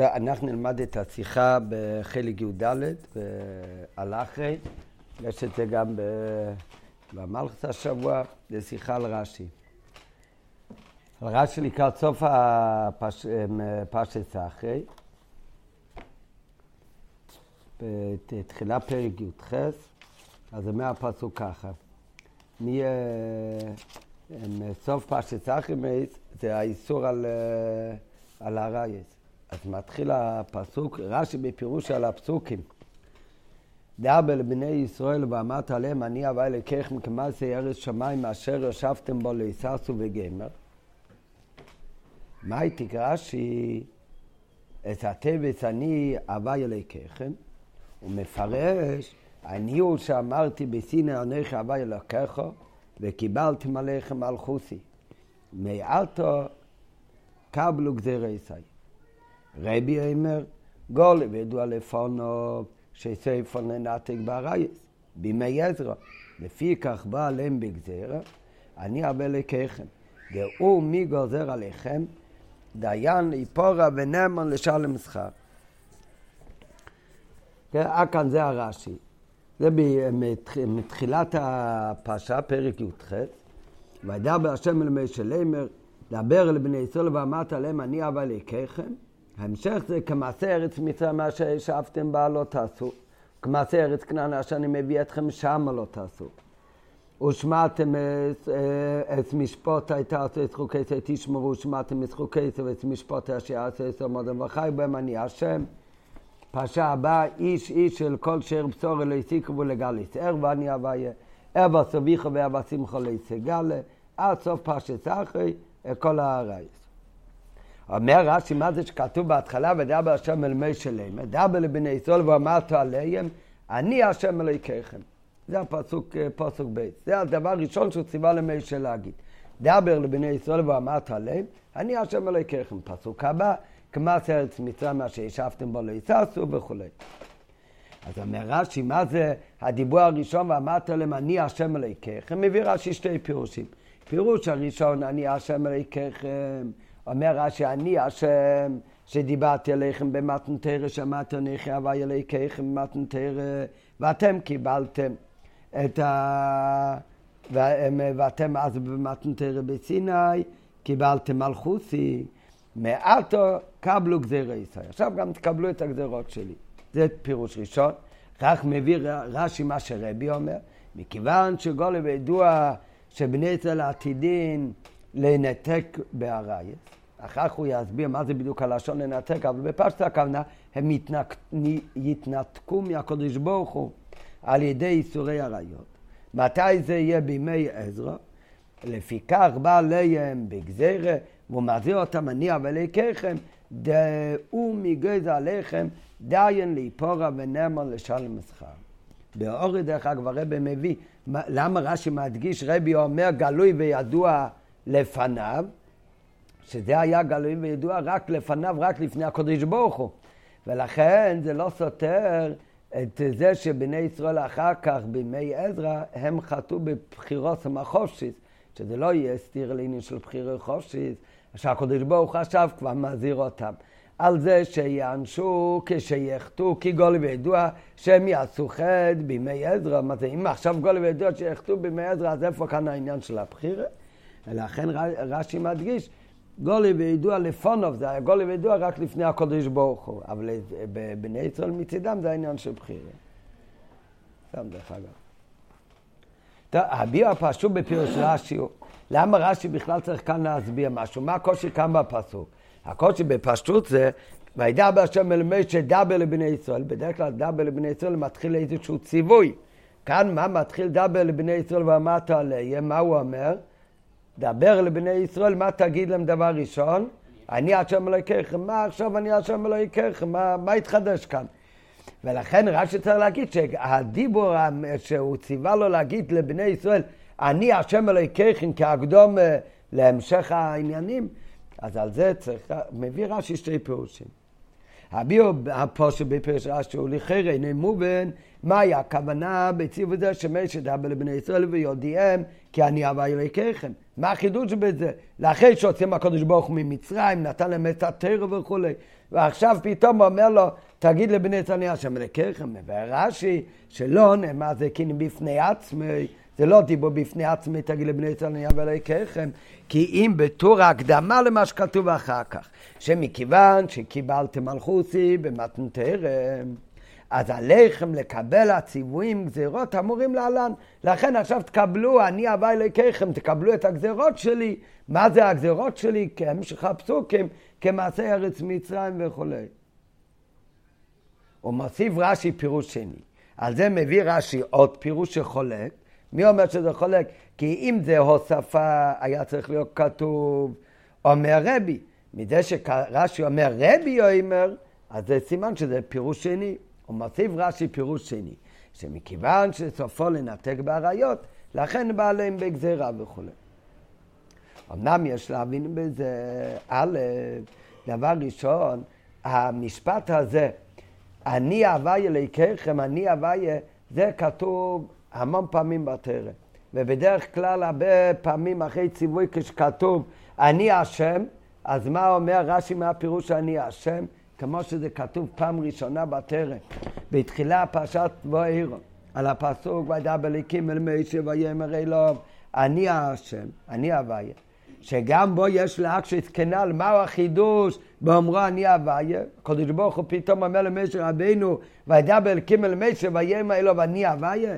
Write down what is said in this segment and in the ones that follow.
אנחנו נלמד את השיחה בחלק י"ד, על אחרי. יש את זה גם במלכת השבוע, זה שיחה על רש"י. על רש"י לקראת סוף הפרשת אחרי. בתחילה פרק י"ח, אז זה מהפסוק ככה. מסוף פרשת אחרי זה האיסור על, על הרייס. אז מתחיל הפסוק, רש"י בפירוש על הפסוקים. דאבה לבני ישראל ואמרת עליהם, אני אבא אלוקיכם כמעשה ארץ שמיים אשר ישבתם בו להיססו וגמר. מה הייתי רש"י? את הטבץ אני אבא אלוקיכם. הוא מפרש, אני הוא שאמרתי בסיני אנכי אבא אלוקיך וקיבלתם עליכם מלכוסי. מעטו קבלו גזירי ישראל. רבי אומר, גול וידוע לפונו שספר ננתק בארייס, בימי עזרא. לפי כך בא עליהם בגזירה, אני אבא לקחם. דעו מי גוזר עליכם, דיין איפורה ונאמן לשלם שכר. אה, כאן זה הרש"י. זה מתחילת הפרשה, פרק י"ח. וידבר השם אל מי שלמר, דבר אל בני ישראל ואמרת להם, אני אבא לקחם. ההמשך זה כמעשה ארץ מצרים מה שישבתם בה לא תעשו. כמעשה ארץ כנען אשר אני מביא אתכם שמה לא תעשו. ושמעתם את משפוט הייתה את חוקי זה תשמרו, ושמעתם את חוקי זה ואת משפוט אשר יעשה את מודם וחי בהם אני השם. פרשה הבאה, איש איש של כל שיר בשור אלוהי סיכו ולגליס. ער ואני אביה, ער וסביחו וער ושמחו ליסגלה, עד סוף פרשת אחרי, כל הרייס. אומר רש"י, מה זה שכתוב בהתחלה, ודבר השם אל מי שלם, דבר לבני ישראל ואמרת עליהם, אני השם אלוהיכם. זה הפסוק, אה, פסוק ב', זה הדבר הראשון שהוא ציווה למי של להגיד. דבר לבני ישראל ואמרת עליהם, אני השם אלוהיכם. פסוק הבא, כמס ארץ מצרים מה שישבתם בו לא יששו וכולי. אז אומר רש"י, מה זה הדיבור הראשון ואמרת להם, אני השם אלוהיכם? מביא רש"י שתי פירושים. פירוש הראשון, אני השם אלוהיכם. אומר רש"י, אני השם שדיברתי עליכם במתנתרא, שמעתי אנכי אבי אלוהיכם במתנתרא, ואתם קיבלתם את ה... ואתם אז במתנתרא בסיני, קיבלתם מלכוסי, מעטו קבלו גזירי ישראל. עכשיו גם תקבלו את הגזירות שלי. זה פירוש ראשון. כך מביא רש"י מה שרבי אומר, מכיוון שגולה וידוע שבני ישראל העתידין לנתק בארייס. אחר כך הוא יסביר מה זה בדיוק הלשון לנתק, אבל בפשט הכוונה, הם יתנק, יתנתקו מהקדוש ברוך הוא על ידי איסורי עריות. מתי זה יהיה בימי עזרא? לפיכך בא עליהם בגזירה, והוא מחזיר אותם, אני אבליכם, דאו מגז עליכם, דיין ליפורה ונאמר לשלם שכר. באורי דרך אגב הרבי מביא, למה רש"י מדגיש, רבי אומר גלוי וידוע לפניו, שזה היה גלוי וידוע רק לפניו, רק לפני הקודש ברוך הוא. ולכן זה לא סותר את זה שבני ישראל אחר כך, בימי עזרא, הם חטאו בבחירות המחופשיס, שזה לא יהיה סתיר לעניין של בחירות חופשיס, שהקודש ברוך הוא עכשיו כבר מזהיר אותם. על זה שיענשו כשיחטאו, כי גולי וידוע שהם יעשו חטא בימי עזרא. מה זה, אם עכשיו גולי וידוע שיחטאו בימי עזרא, אז איפה כאן העניין של הבחירה? ולכן רש"י מדגיש, גולי וידוע לפונוב, זה היה גולי וידוע רק לפני הקודש ברוך הוא, אבל בני ישראל מצידם זה העניין של בחירה. סתם דרך אגב. טוב, הביאו הפשוט בפירוש רש"י הוא, למה רש"י בכלל צריך כאן להסביר משהו? מה הקושי כאן בפסוק? הקושי בפשטות זה, וידע השם אל משה דבר לבני ישראל, בדרך כלל דבר לבני ישראל מתחיל איזשהו ציווי. כאן מה מתחיל דבר לבני ישראל ואמרת עליהם, מה הוא אומר? דבר לבני ישראל, מה תגיד להם דבר ראשון? אני השם אלוהיכם. מה עכשיו אני השם אלוהיכם? מה, מה התחדש כאן? ולכן רש"י צריך להגיד שהדיבור שהוא ציווה לו להגיד לבני ישראל, אני השם אלוהיכם כהקדום אה, להמשך העניינים, אז על זה צריך, מביא רש"י שתי פירושים. הביאו הפושע בפרש רש"י הוא לכאורה אינו מובן מהי הכוונה בציב הזה שמש ידבר לבני ישראל ויודיעם כי אני אבא אלוהיכם. מה החידוש בזה? לאחרי שהוצאים הקדוש ברוך הוא ממצרים, נתן להם את הטרור וכולי. ועכשיו פתאום אומר לו, תגיד לבני אני השם אלוהיכם. ורש"י, שלא נאמר זה כי בפני עצמי. זה לא דיבור בפני עצמי, תגיד לבני אבא אלוהיכם, כי אם בתור ההקדמה למה שכתוב אחר כך, שמכיוון שקיבלתם מלכוסי במתנתרם, אז עליכם לקבל הציוויים, גזירות אמורים להלן. לכן עכשיו תקבלו, אני אבא אלוהיכם, תקבלו את הגזירות שלי. מה זה הגזירות שלי? כהמשך הפסוקים, כמעשה ארץ מצרים וכולי. הוא מוסיף רש"י פירוש שני. על זה מביא רש"י עוד פירוש שחולק. מי אומר שזה חולק? כי אם זה הוספה, היה צריך להיות כתוב, אומר רבי. מזה שרש"י אומר רבי אומר, אז זה סימן שזה פירוש שני. הוא מוסיף רש"י פירוש שני, שמכיוון שסופו לנתק באריות, לכן בא עליהם בגזירה וכולי. אמנם יש להבין בזה, א', דבר ראשון, המשפט הזה, אני אהבה אלוהיכם, אני אהבה, זה כתוב המון פעמים בתרא. ובדרך כלל הרבה פעמים אחרי ציווי כשכתוב אני השם, אז מה אומר רש"י מהפירוש אני השם? כמו שזה כתוב פעם ראשונה בתרא, בתחילה פרשת ואירו, על הפסוק וידע אליקים אל מישה ויאמר אלוהים, אני השם, אני הוויה. שגם בו יש להקשיס כנ"ל, מהו החידוש באומרו אני הוויה? הקדוש ברוך הוא פתאום אומר למשה רבינו, וידע באליקים אל מישה ויאמר אלוהים, אני הוויה?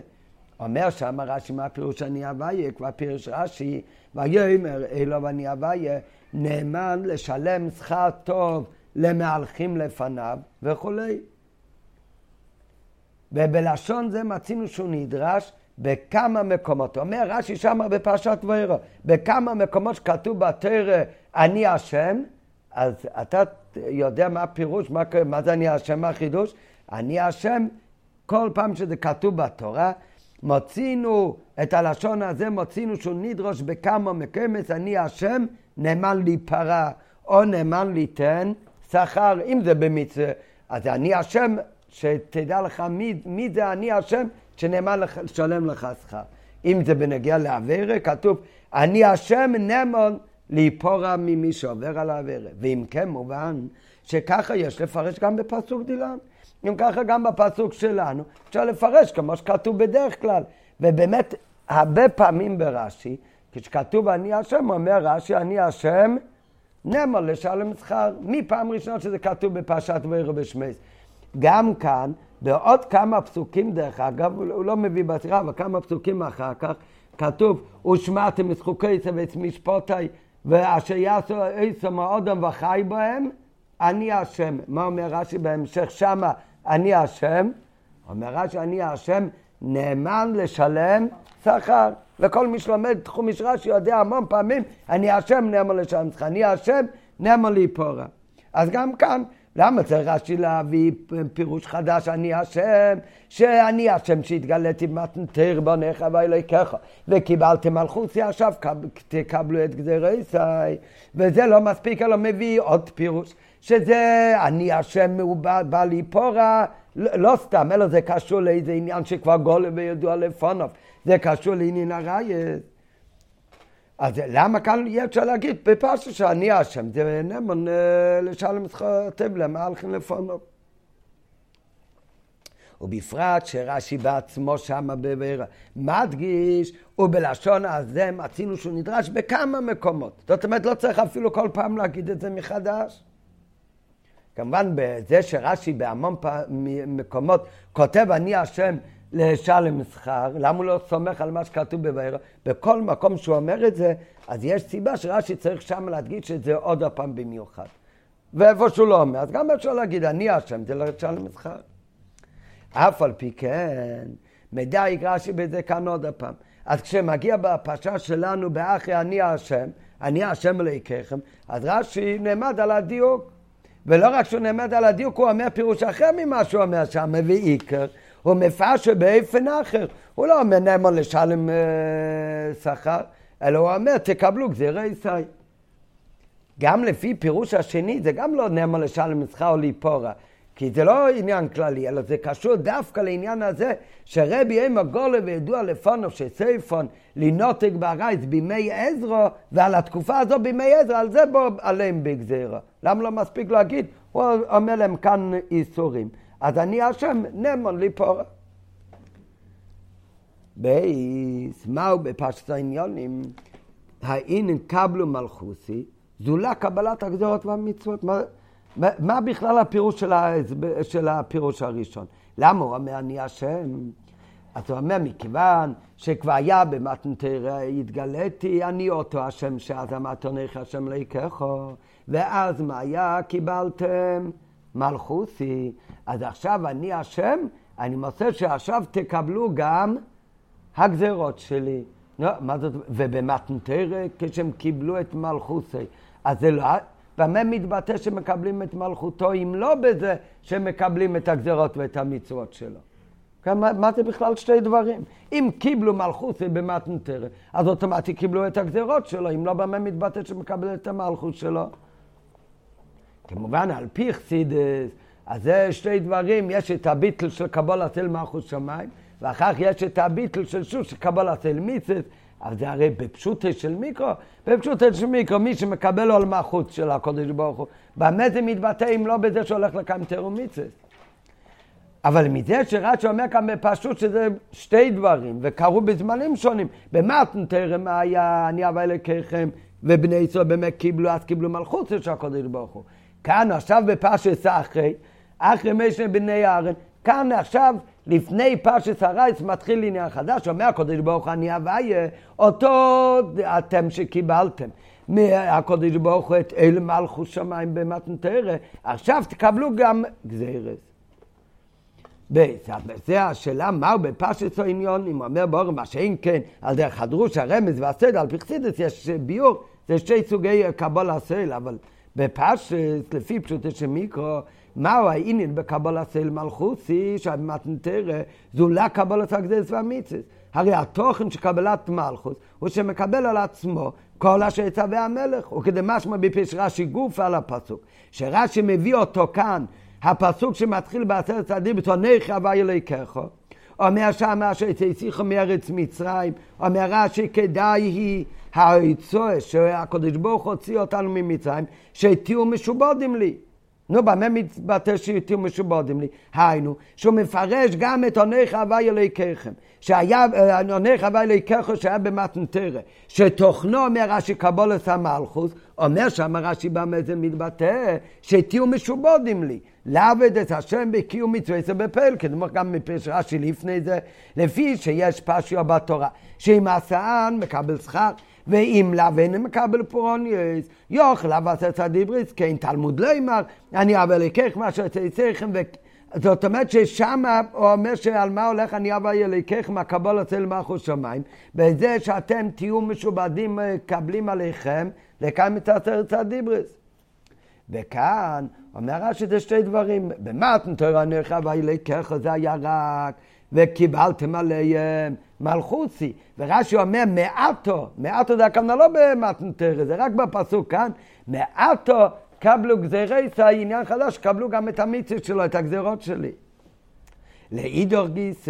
אומר שם רש"י מה פירוש אני הוויה, כבר פירוש רש"י, ויאמר אלוהים אני הוויה, נאמן לשלם שכר טוב למהלכים לפניו וכולי. ובלשון זה מצינו שהוא נדרש בכמה מקומות. אומר רש"י שמה בפרשת ואירו, בכמה מקומות שכתוב בתרא אני השם, אז אתה יודע מה הפירוש, מה, מה זה אני השם, מה החידוש? אני השם, כל פעם שזה כתוב בתורה, מוצינו את הלשון הזה, מוצינו שהוא נדרוש בכמה מקומות, אני השם, נאמן להיפרע או נאמן ליתן, שכר, אם זה במצווה, אז אני השם, שתדע לך מי, מי זה אני השם, שנאמר לשלם לך שכר. אם זה בנגיע לעבירה, כתוב, אני השם נאמון להיפורע ממי שעובר על העבירה. ואם כן, מובן שככה יש לפרש גם בפסוק דילן. אם ככה גם בפסוק שלנו, אפשר לפרש כמו שכתוב בדרך כלל. ובאמת, הרבה פעמים ברש"י, כשכתוב אני השם, אומר רש"י, אני השם נאמר לשלם שכר, מפעם ראשונה שזה כתוב בפרשת ואירו בשמייס. גם כאן, בעוד כמה פסוקים דרך אגב, הוא לא מביא בשירה, אבל כמה פסוקים אחר כך, כתוב, ושמעתם את חוקי ואת משפוטי, ואשר יעשו עשם האודם וחי בהם, אני השם. מה אומר רש"י בהמשך שמה, אני השם? אומר רש"י, אני השם, נאמן לשלם שכר. וכל מי שלומד תחום משרש יודע המון פעמים, אני השם נאמר לשם שלך, אני השם נאמר להיפורע. אז גם כאן, למה צריך רש"י להביא פירוש חדש, אני השם, שאני השם שהתגליתי במתנתר בונך ואלוהיכך, וקיבלתם מלכוסי עכשיו, תקבלו את גזירי ישראל, וזה לא מספיק, אלא מביא עוד פירוש, שזה אני השם הוא בא, בא להיפורע, לא, לא סתם, אלא זה קשור לאיזה עניין שכבר גולם וידוע לפוניו. זה קשור לעניין הרייס. אז למה כאן אי אפשר להגיד בפרשה שאני אשם, זה נאמן אה, לשלם זכותיו למהלכים לפונו. ובפרט שרש"י בעצמו שמה בבירה מדגיש, ובלשון הזה מצינו שהוא נדרש בכמה מקומות. זאת אומרת, לא צריך אפילו כל פעם להגיד את זה מחדש. כמובן, בזה שרש"י בהמון מקומות כותב אני השם לשלם שכר, למה הוא לא סומך על מה שכתוב בבאר? בכל מקום שהוא אומר את זה, אז יש סיבה שרש"י צריך שם להדגיש את זה עוד הפעם במיוחד. ואיפה שהוא לא אומר, אז גם אפשר להגיד, אני אשם, זה לשלם שכר. אף על פי כן, מדייק רש"י בזה כאן עוד הפעם. אז כשמגיע בפרשה שלנו באחי אני השם, אני השם אלוהיכם, אז רש"י נעמד על הדיוק. ולא רק שהוא נעמד על הדיוק, הוא אומר פירוש אחר ממה שהוא אומר שם, מביא עיקר. הוא מפרש באופן אחר. הוא לא אומר נאמן לשלם אה, שכר, אלא הוא אומר תקבלו גזירי ישראל. גם לפי פירוש השני, זה גם לא נאמר לשלם מסחר או ליפורה. כי זה לא עניין כללי, אלא זה קשור דווקא לעניין הזה, שרבי אימא גולה וידוע לפונו שסייפון לנותק בארייס בימי עזרו, ועל התקופה הזו בימי עזרו, על זה בוא עליהם בגזירה. למה לא מספיק להגיד? הוא אומר להם כאן איסורים. אז אני השם נמון ליפורה. בייס, מהו בפשט העניונים? האין קבלו מלכוסי, זולה קבלת הגזרות והמצוות. מה, מה בכלל הפירוש של, ה, של הפירוש הראשון? למה הוא אומר אני השם? אז הוא אומר, מכיוון שכבר היה במתנתרא, התגליתי אני אותו השם שאז אמרת עונך השם ליקחו, ואז מה היה? קיבלתם מלכוסי. אז עכשיו אני השם, אני מוצא שעכשיו תקבלו גם הגזרות שלי. לא, מה זאת, ובמתנתרא, כשהם קיבלו את מלכוסי, אז זה לא, במה מתבטא שמקבלים את מלכותו, אם לא בזה שמקבלים את הגזרות ואת המצוות שלו? כן, מה, מה זה בכלל שתי דברים? אם קיבלו מלכות במתנתרא, אז אוטומטית קיבלו את הגזרות שלו, אם לא במה מתבטא שמקבל את המלכות שלו. כמובן, על פי חסידס, אז זה שתי דברים, יש את הביטל של קבולת אל מלכות שמיים, ואחר כך יש את הביטל של שוב של קבולת אל מיצס, אבל זה הרי בפשוטה של מיקרו, בפשוטה של מיקרו, מי שמקבל על מלכות של הקודש ברוך הוא, במה זה מתבטא אם לא בזה שהולך לקיים תירו מיצס? אבל מזה שרש"י אומר כאן בפשוט שזה שתי דברים, וקרו בזמנים שונים. במתן תרם היה אני אבא אלוקיכם, ובני ישראל באמת קיבלו, אז קיבלו מלכות של הקודש ברוך הוא. כאן עכשיו בפרשת אחרי, אחרי משנה בני אהרן, כאן עכשיו, לפני פרשת הרייס, מתחיל עניין חדש, אומר הקודש ברוך אני אביה, אותו אתם שקיבלתם. מהקודש ברוך הוא את אלה מלכות שמיים במתן תרא, עכשיו תקבלו גם גזירס. בית, זה השאלה מהו בפשט העניון, אם אומר באורם מה שאין כן, על דרך הדרוש, הרמז והסדר, על פי חסידס יש ביור, זה שתי סוגי קבול הסל, אבל בפשט, לפי פשוטו של מיקרו, מהו העניין בקבול הסל מלכוסי, שהמתנתרא זולה קבולת הקדש והמיצס. הרי התוכן של קבלת מלכוס הוא שמקבל על עצמו כל אשר יצווה המלך, וכדי משמע בפיש רש"י גוף על הפסוק, שרש"י מביא אותו כאן הפסוק שמתחיל בעשרת צעדים, בתונך הווה אלוהיכך, אומר שם שתסיכו מארץ מצרים, אומר רש"י כדאי היא העצה שהקדוש ברוך הוציא אותנו ממצרים, שתהיו משובודים לי. נו, במה מתבטא שתהיו משובודים לי? היינו, שהוא מפרש גם את עונך הווה אלוהיככם. שהיה, עונך הווה אלוהיככם שהיה במתנתרא, שתוכנו אומר רש"י קבולת המלכוס, אומר שם רש"י במה זה מתבטא, שתהיו משובודים לי. לעבד את השם בקיום מצווה זה בפעל, כדומה גם מפרש רש"י לפני זה, לפי שיש פשיו בתורה, שאם עשן מקבל שכר, ואם לאו מקבל פורוניוס, יוכל אבס הדיבריס, כן תלמוד לימר, אני אבא לקח מה שתצריכם, זאת אומרת ששם הוא אומר שעל מה הולך אני אבא ילקח מהקבול אצל מלכות שמיים, בזה שאתם תהיו משובדים, מקבלים עליכם, לקיים את עשרת הדיבריס. וכאן אומר רש"י זה שתי דברים, במתן תורה נרחב וילקחו זה היה רק, וקיבלתם עליהם מלכוסי. ורש"י אומר מעטו, מעטו זה הכוונה לא במתן תורה, זה רק בפסוק כאן, מעטו קבלו גזירי זה עניין חדש, קבלו גם את המיצות שלו, את הגזירות שלי. לאידור גיס,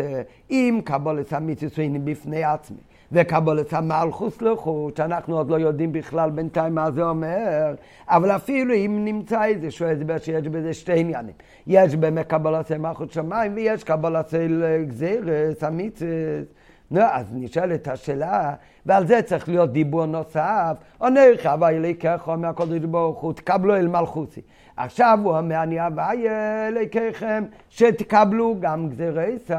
אם קבולת המיצות הוא בפני עצמי. וקבולת המלכוס לחוץ, שאנחנו עוד לא יודעים בכלל בינתיים מה זה אומר, אבל אפילו אם נמצא איזשהו הסבר שיש בזה שתי עניינים. יש באמת קבולת מלכות שמיים ויש קבולת גזירס, המיצס. נו, אז נשאלת השאלה, ועל זה צריך להיות דיבור נוסף, עונך הווי אליקך אומר הקדוש ברוך הוא, תקבלו אל מלכוסי. עכשיו הוא אומר, אני הווי אליקכם, שתקבלו גם גזירי סי.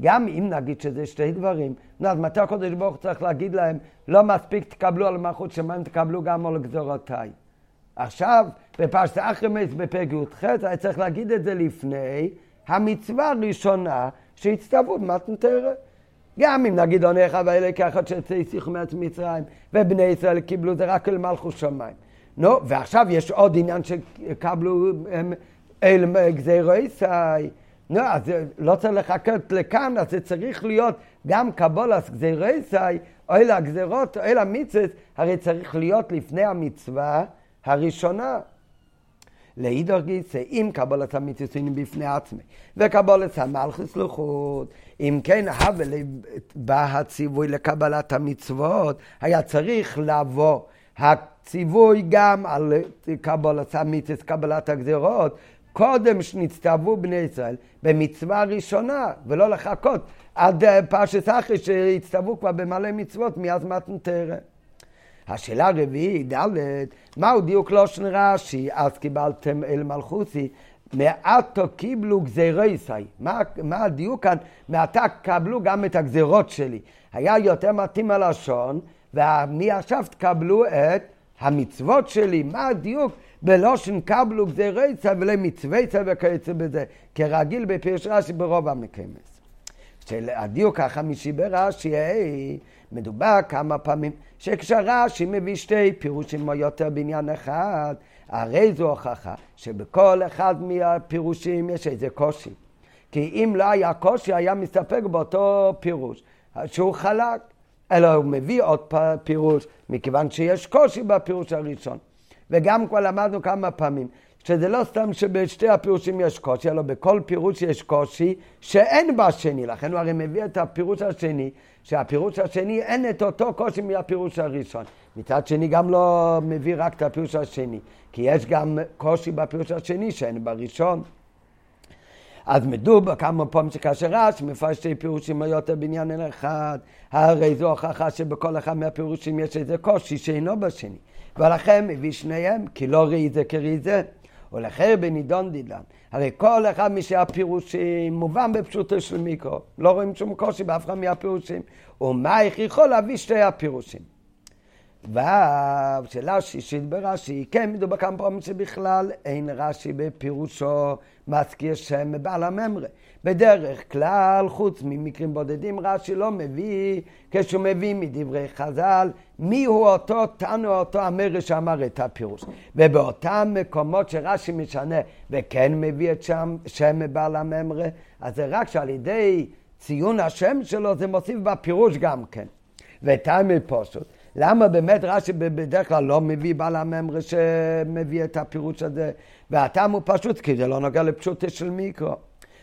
גם אם נגיד שזה שתי דברים, אז מתי הקדוש ברוך הוא צריך להגיד להם, לא מספיק תקבלו על מלכות שמיים, תקבלו גם על גזורותיי. עכשיו, בפרשת אחרמס בפרק י"ח, היה צריך להגיד את זה לפני המצווה הראשונה שהצטוו במתנתרא. גם אם נגיד עונך ואלה כאחד שיצא שיחו מארץ מצרים, ובני ישראל קיבלו זה רק אל מלכות שמיים. נו, ועכשיו יש עוד עניין שקבלו אל גזירו ישראל. נו, אז לא צריך לחכות לכאן, אז זה צריך להיות גם קבולת גזירי סי, אוי לגזירות, אוי למצוות, הרי צריך להיות לפני המצווה הראשונה. לאידור גיסא, אם קבלת המצווים בפני עצמי, וקבלת המלכוס לחוד, אם כן, הווה בא הציווי לקבלת המצוות, היה צריך לבוא הציווי גם על קבלת המצוות, קבלת הגזירות, קודם שנצטוו בני ישראל במצווה ראשונה, ולא לחכות עד פרשת אחרי שהצטוו כבר במלא מצוות מאז מתנתרא. השאלה הרביעית, ד', מהו דיוק לושן רש"י? אז קיבלתם אל מלכוסי, מעטו קיבלו גזירי סי. מה, מה הדיוק כאן? מעתה קבלו גם את הגזירות שלי. היה יותר מתאים הלשון, ומעכשיו תקבלו את המצוות שלי. מה הדיוק? בלושן קבלו גזירי סי ולמצווי סי וכיוצא בזה. כרגיל בפירוש רש"י ברוב המקיימס. הדיוק החמישי ברש"י, מדובר כמה פעמים שכשרש"י מביא שתי פירושים או יותר בעניין אחד, הרי זו הוכחה שבכל אחד מהפירושים יש איזה קושי. כי אם לא היה קושי, היה מסתפק באותו פירוש שהוא חלק. אלא הוא מביא עוד פירוש, מכיוון שיש קושי בפירוש הראשון. וגם כבר למדנו כמה פעמים, שזה לא סתם שבשתי הפירושים יש קושי, אלא בכל פירוש יש קושי שאין בשני. לכן הוא הרי מביא את הפירוש השני, שהפירוש השני אין את אותו קושי מהפירוש הראשון. מצד שני גם לא מביא רק את הפירוש השני, כי יש גם קושי בפירוש השני שאין בראשון. אז מדובר כמה פעמים שכאשר רש"י מפרש שתי פירושים יותר בעניין אחד, הרי זו הוכחה שבכל אחד מהפירושים יש איזה קושי שאינו בשני. ולכן מביא שניהם, כי לא ראי זה כראי זה. ולכן בנידון דידן. הרי כל אחד משהפירושים מובן בפשוטו של מיקרו. לא רואים שום קושי באף אחד מהפירושים. ומה הכריחו להביא שתי הפירושים? והשאלה השישית ברש"י, כן מדובר כמה פעמים שבכלל אין רש"י בפירושו מזכיר שם מבעל הממרה. בדרך כלל, חוץ ממקרים בודדים, רש"י לא מביא, כשהוא מביא מדברי חז"ל, מי הוא אותו תנו אותו המרש שאמר את הפירוש. ובאותם מקומות שרש"י משנה וכן מביא את שם, שם מבעל הממרה, אז זה רק שעל ידי ציון השם שלו זה מוסיף בפירוש גם כן. ותמי פשוט. למה באמת רש"י בדרך כלל לא מביא בעל הממרה שמביא את הפירוש הזה, והטעם הוא פשוט כי זה לא נוגע לפשוטה של מיקרו.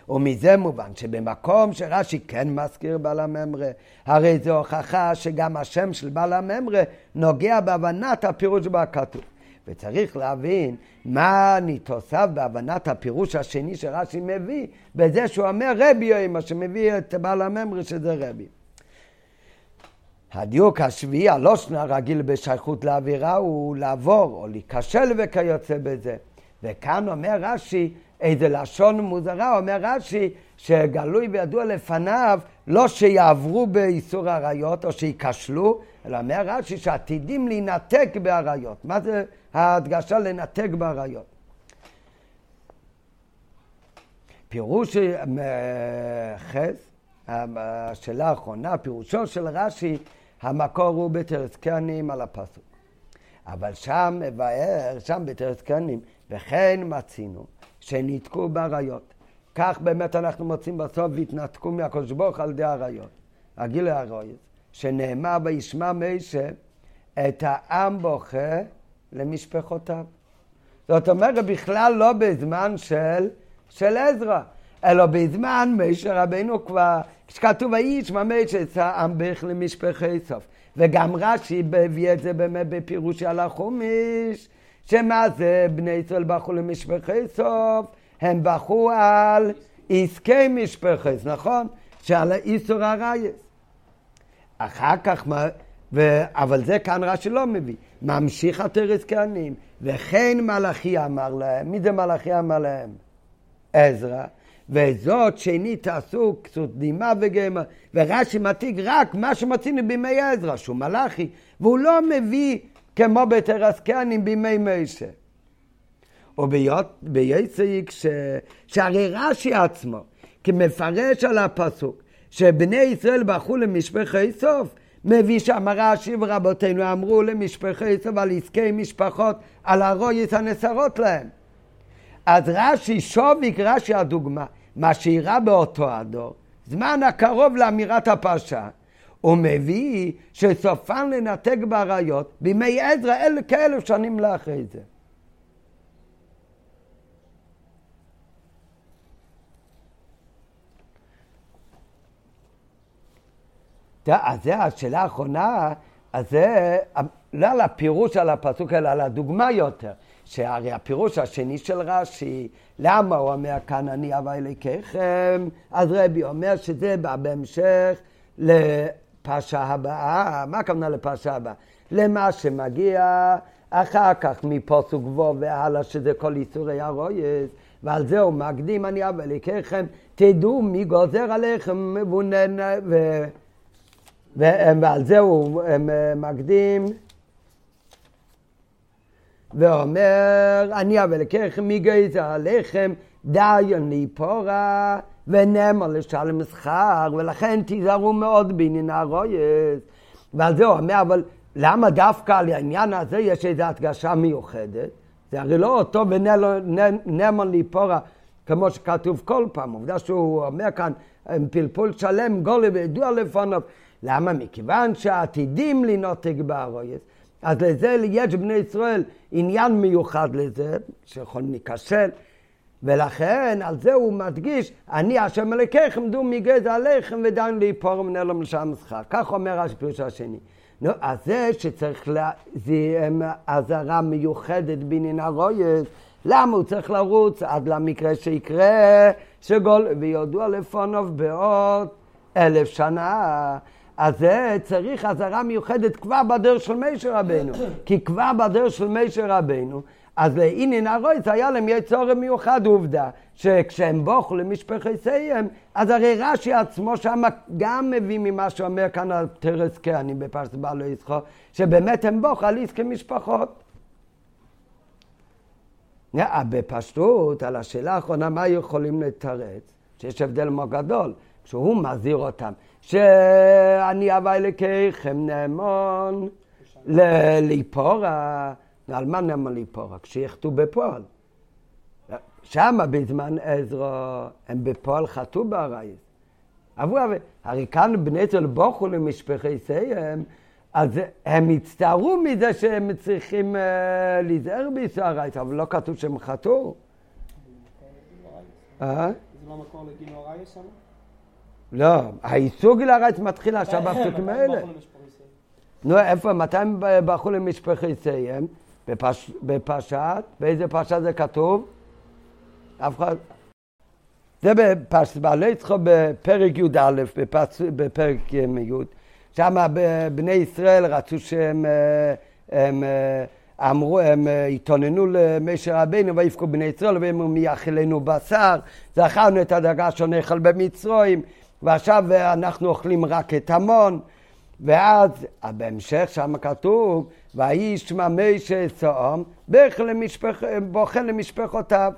ומזה מובן שבמקום שרש"י כן מזכיר בעל הממרה, הרי זו הוכחה שגם השם של בעל הממרה נוגע בהבנת הפירוש בכתוב. וצריך להבין מה ניתוסיו בהבנת הפירוש השני שרש"י מביא, בזה שהוא אומר רבי או מה שמביא את בעל הממרה שזה רבי. הדיוק השביעי, הלושן הרגיל בשייכות לאווירה, הוא לעבור או להיכשל וכיוצא בזה. וכאן אומר רש"י, איזה לשון מוזרה, אומר רש"י, שגלוי וידוע לפניו, לא שיעברו באיסור עריות או שייכשלו, אלא אומר רש"י שעתידים להינתק בעריות. מה זה ההדגשה לנתק בעריות? פירוש אה, חס, השאלה האחרונה, פירושו של רש"י, המקור הוא בתרסקנים על הפסוק. אבל שם מבאר, שם בתרסקנים, וכן מצינו שניתקו באריות. כך באמת אנחנו מוצאים בסוף והתנתקו מהקדוש ברוך על ידי האריות. הגיל האריות, שנאמר וישמע מישה את העם בוכה למשפחותיו. זאת אומרת, בכלל לא בזמן של, של עזרא, אלא בזמן מישה רבנו כבר, כשכתוב וישמע מישה את העם בך למשפחי סוף. וגם רש"י הביא את זה באמת בפירוש על החומיש, שמה זה בני ישראל בכו למשפחי סוף? הם בכו על עסקי משפחס, נכון? שעל איסור הרייס. אחר כך, ו... אבל זה כאן רש"י לא מביא. ממשיך התרס כהנים, וכן מלאכי אמר להם. מי זה מלאכי אמר להם? עזרא. וזאת שני תעשו כסות דימה וגמר. ורש"י מציג רק מה שמצינו בימי עזרא, שהוא מלאכי, והוא לא מביא כמו בתרסקנים בימי מיישה. וביצאיק ש... שהרי רש"י עצמו, כמפרש על הפסוק, שבני ישראל ברחו למשפחי סוף, מביא שם רש"י ורבותינו אמרו למשפחי סוף על עסקי משפחות, על הרויס הנסרות להם. אז רש"י, שוביק רש"י הדוגמה, מה שאירע באותו הדור, זמן הקרוב לאמירת הפרשה, הוא מביא שסופן לנתק באריות בימי עזרא אלה כאלף שנים לאחרי זה. אז זה השאלה האחרונה, אז זה לא על הפירוש על הפסוק, אלא על הדוגמה יותר. שהרי הפירוש השני של רש"י, למה הוא אומר כאן אני אבא אלוקיכם, אז רבי אומר שזה בא בהמשך לפרשה הבאה. מה הכוונה לפרשה הבאה? למה שמגיע אחר כך מפוסוק בו והלאה, שזה כל איסורי הרויס, ועל זה הוא מקדים אני אבא אלוקיכם, תדעו מי גוזר עליכם מבונן, ו... ועל זה הוא מקדים. ואומר, אני אבל לקחם מגזר עליכם דיין ליפורה ונאמר לשלם שכר, ולכן תיזהרו מאוד בעניין הרויס. ועל זה הוא אומר, אבל למה דווקא על העניין הזה יש איזו הדגשה מיוחדת? זה הרי לא אותו ונאמר ליפורה כמו שכתוב כל פעם. עובדה שהוא אומר כאן, פלפול שלם, גולי וידוע לפניו. למה? מכיוון שעתידים לנותק בארויס. אז לזה יש בני ישראל עניין מיוחד לזה, שיכול להיכשל, ולכן על זה הוא מדגיש, אני השם אלוקיכם דו מגזע עליכם ודן להיפור מנהל לשם שכר. כך אומר הפירוש השני. נו, אז זה שצריך, אזהרה מיוחדת בעניין הרויס, למה הוא צריך לרוץ עד למקרה שיקרה, שגול, ויודוע לפוניו בעוד אלף שנה. אז זה צריך אזהרה מיוחדת כבר בדרך של מישר רבנו. כי כבר בדרך של מישר רבנו, אז לעניין הרויס היה להם יצור מיוחד עובדה, שכשהם בוכו למשפחותיהם, אז הרי רש"י עצמו שם גם מביא ממה שאומר כאן על תרס כהנים בפרס בעלו יצחו, שבאמת הם בוכו על עסקי משפחות. בפשטות, על השאלה האחרונה, מה יכולים לתרץ? שיש הבדל מאוד גדול, כשהוא מזהיר אותם. שאני אבא אלוקיכם נאמון ליפורה. על מה נאמון ליפורה? כשיחטאו בפועל. שם בזמן עזרא הם בפועל חטאו בארייס. עברו, הרי כאן בני ישראל בוכו למשפחיהם, אז הם הצטערו מזה שהם צריכים uh, להיזהר בישראל אבל לא כתוב שהם חטאו. זה לא מקור לגינו הרייס שם? לא, האיסור גיל הרייץ מתחיל עכשיו בפסוקים האלה. נו, איפה, מתי הם ברחו למשפחיהם? בפרשת, באיזה פרשת זה כתוב? אף אחד... זה בפרשת בעלי יצחו בפרק י"א, בפרק י', שם בני ישראל רצו שהם הם, אמרו, הם התאוננו למשה רבינו ויפקו בני ישראל והם אמרו מי יאכילנו בשר, זכרנו את הדגה שנאכל במצרים ועכשיו אנחנו אוכלים רק את המון, ואז בהמשך שם כתוב, ויהי שמע משה צאום, בוכה למשפחותיו.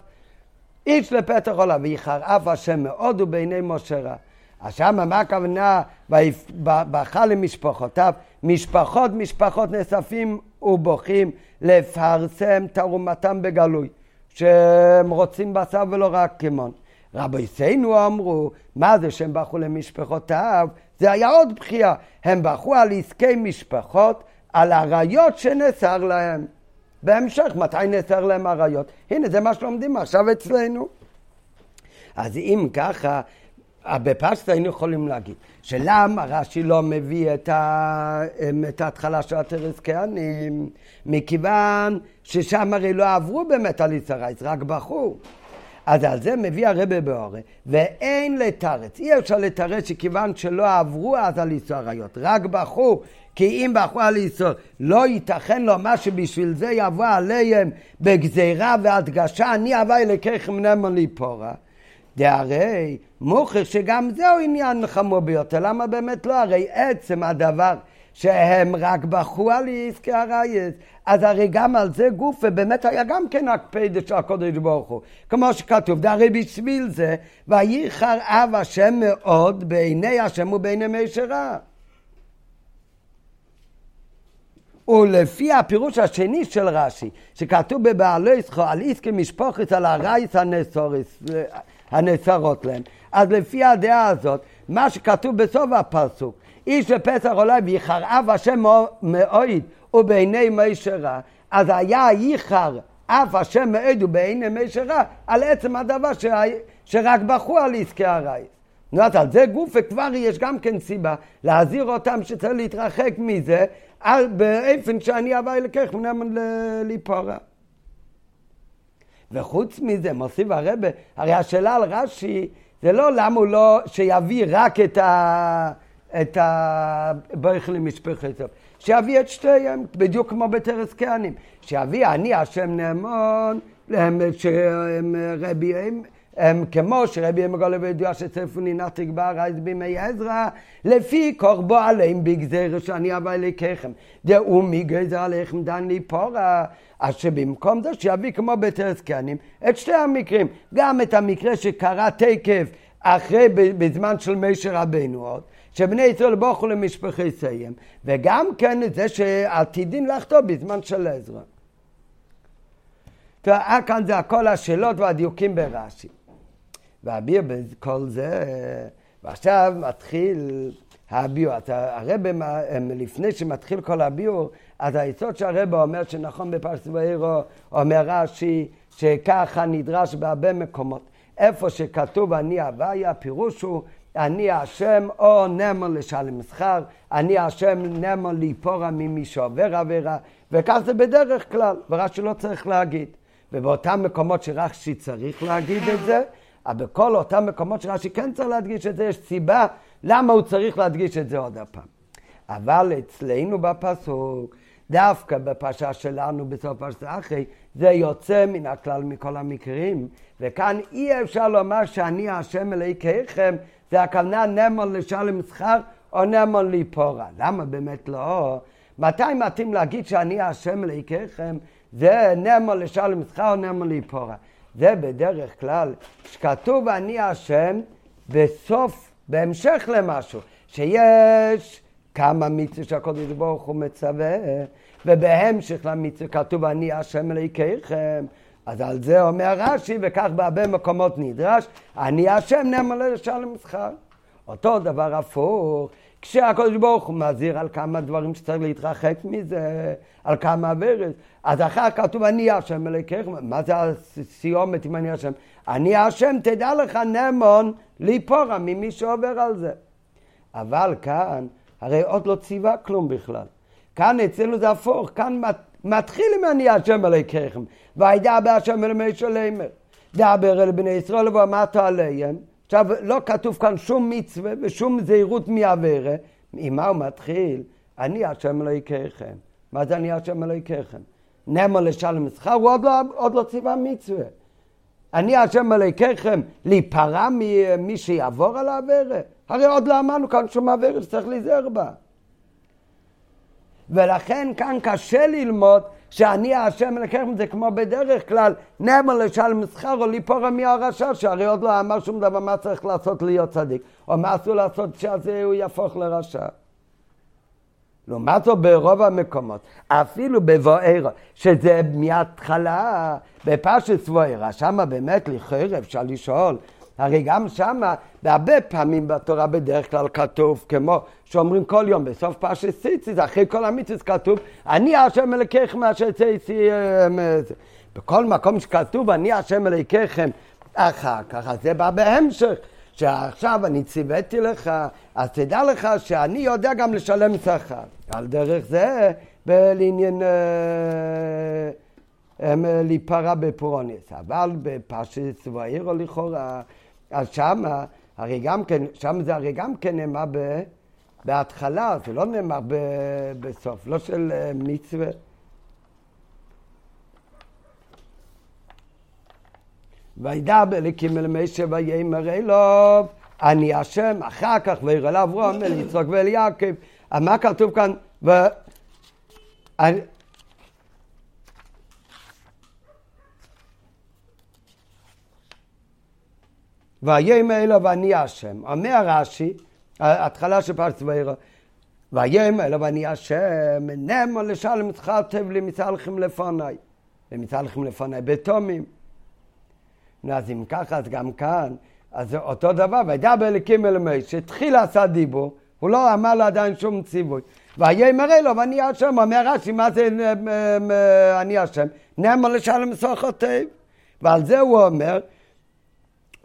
איש לפתח עולם, ויחרף השם מאוד ובעיני משה רע. אז שמה מה הכוונה, ובכה למשפחותיו, משפחות משפחות נאספים ובוכים לפרסם תרומתם בגלוי, שהם רוצים בשר ולא רק כמון. רבותינו אמרו, מה זה שהם בכו למשפחותיו? זה היה עוד בחייה. הם בכו על עסקי משפחות, על עריות שנאסר להם. בהמשך, מתי נאסר להם עריות? הנה, זה מה שלומדים עכשיו אצלנו. אז אם ככה, בפשטה היינו יכולים להגיד, שלמה רש"י לא מביא את, ה... את ההתחלה של התרס כהנים? מכיוון ששם הרי לא עברו באמת על יצרייס, רק בחור. אז על זה מביא הרבה באורי, ואין לתרץ, אי אפשר לתרץ שכיוון שלא עברו אז על איסור עריות, רק בחרו, כי אם בחרו על איסור, לא ייתכן לומר שבשביל זה יבוא עליהם בגזירה והדגשה, אני אבוא אלוקיכם נאמן ליפורה. דהרי מוכר שגם זהו עניין חמור ביותר, למה באמת לא? הרי עצם הדבר שהם רק בכו על עסקי הרייס. אז הרי גם על זה גופה באמת היה גם כן הקפדה של הקודש ברוך הוא. כמו שכתוב, והרי בשביל זה, וייחר אב השם מאוד בעיני השם ובעיני מי שרה. ולפי הפירוש השני של רש"י, שכתוב בבעלי זכו על עסקי משפוחת על הרייס הנצרות להם, אז לפי הדעה הזאת, מה שכתוב בסוף הפסוק, איש לפסח עולה ויחרעב השם מאוהד ובעיני מי שרה, אז היה ייחר אף השם מאוהד ובעיני מי שרה על עצם הדבר ש... שרק בכו על עסקי הרייס. נו, על זה גוף וכבר יש גם כן סיבה להזהיר אותם שצריך להתרחק מזה, על, באופן שאני אבוא אלוקך מנמן ליפורה. וחוץ מזה, מוסיף הרבה, הרי השאלה על רש"י זה לא למה הוא לא, שיביא רק את ה... את הברך למשפחת טוב. שיביא את שתיהם, בדיוק כמו בתרס כהנים. שיביא אני השם נאמון, שהם רבי, הם כמו שרבי מגולה וידוע שצפוני נתיק בארץ בימי עזרא, לפי קורבו עליהם בגזר שאני אבא אליכם. דאו מי גזר עליכם דן לי פורה, אשר במקום זה שיביא כמו בתרס כהנים את שתי המקרים. גם את המקרה שקרה תקף אחרי, בזמן של משה רבנו עוד. שבני ישראל בוכו למשפחי סיים, וגם כן את זה שעתידין לחטוא בזמן של עזרא. כאן זה הכל השאלות והדיוקים ברש"י. והביאו בכל זה, ועכשיו מתחיל הביאו. הרב, לפני שמתחיל כל הביאו, אז היסוד שהרב אומר שנכון בפרס ואירו, אומר רש"י, שככה נדרש בהרבה מקומות. איפה שכתוב אני הוויה, הפירוש הוא אני השם או נמר לשלם שכר, אני השם נמר ליפורה ממי שעובר עבירה, וכך זה בדרך כלל, ורש"י לא צריך להגיד. ובאותם מקומות שרש"י צריך להגיד את זה, אבל בכל אותם מקומות שרש"י כן צריך להדגיש את זה, יש סיבה למה הוא צריך להדגיש את זה עוד הפעם. אבל אצלנו בפסוק, דווקא בפרשה שלנו בסוף פרשת אחרי, זה יוצא מן הכלל מכל המקרים, וכאן אי אפשר לומר שאני השם אלוהיכיכם, זה הכוונה נמון לשלם שכר או נמון ליפורה. למה באמת לא? מתי מתאים להגיד שאני השם אלוהיכיכם? זה נמון לשלם שכר או נמון ליפורה. זה בדרך כלל, שכתוב אני השם בסוף, בהמשך למשהו, שיש כמה מצווה שהקודש ברוך הוא מצווה, ובהמשך למצווה כתוב אני השם אלוהיכיכם. אז על זה אומר רש"י, וכך בהרבה מקומות נדרש, אני השם נאמר לשלם שכר. אותו דבר הפוך, כשהקדוש ברוך הוא מזהיר על כמה דברים שצריך להתרחק מזה, על כמה עבירת, אז אחר כתוב אני השם אלוקיך, מה זה הסיומת אם אני השם? אני השם, תדע לך נאמון ליפורה ממי שעובר על זה. אבל כאן, הרי עוד לא ציווה כלום בכלל. כאן אצלנו זה הפוך, כאן מתחיל עם אני השם אלוקיכם, וידע בהשם אל מי שלמר. דבר אל בני ישראל ואמרת עליהם. עכשיו, לא כתוב כאן שום מצווה ושום זהירות מעבירה. עם מה הוא מתחיל? אני השם אלוהיכיכם. מה זה אני השם אלוהיכיכם? נאמר לשלם שכר, הוא עוד לא, עוד לא ציווה מצווה. אני השם אלוהיכיכם, להיפרע ממי שיעבור על העבירה? הרי עוד לא אמרנו כאן שום עבירה שצריך להיזהר בה. ולכן כאן קשה ללמוד שאני השם אלוקיכם זה כמו בדרך כלל נאמר לשלם שכר או ליפורה מהרשע שהרי עוד לא אמר שום דבר מה צריך לעשות להיות צדיק או מה אסור לעשות שזה הוא יהפוך לרשע. לעומת זאת ברוב המקומות, אפילו בבוארה, שזה מההתחלה, בפשט בוארה, שמה באמת לכאורה אפשר לשאול הרי גם שמה, בהרבה פעמים בתורה בדרך כלל כתוב, כמו שאומרים כל יום בסוף פרשת ציציס, אחרי כל המצווה כתוב, אני השם אלוקיכם אשר ציצי... בכל מקום שכתוב, אני השם אלוקיכם, אחר כך, אז זה בא בהמשך. שעכשיו אני ציוויתי לך, אז תדע לך שאני יודע גם לשלם שכר. על דרך זה, לעניין... להיפרע בפורונס. אבל בפרשת צבאירו לכאורה אז שמה, הרי גם כן, שם זה הרי גם כן נאמר ב, בהתחלה, זה לא נאמר ב, בסוף, לא של uh, מצווה. וידע בלקים אל משה ויאמר אלוב, אני השם, אחר כך וירא לאברהם אל יצחק ואל יעקב. מה כתוב כאן? ו... ויאמר אלו ואני השם. אומר רש"י, התחלה של פרס ואירו, ויאמר אלו ואני השם, נאמר לשלם שכר טוב למצלכם לפניי. למצלכם לפניי בתומים. אז אם ככה, אז גם כאן, אז אותו דבר, וידבר אליקים אל משה, התחיל לעשות דיבור, הוא לא אמר לו עדיין שום ציווי. ויאמר אלו ואני השם, אומר רש"י, מה זה אני השם? נאמר לשלם טוב. ועל זה הוא אומר,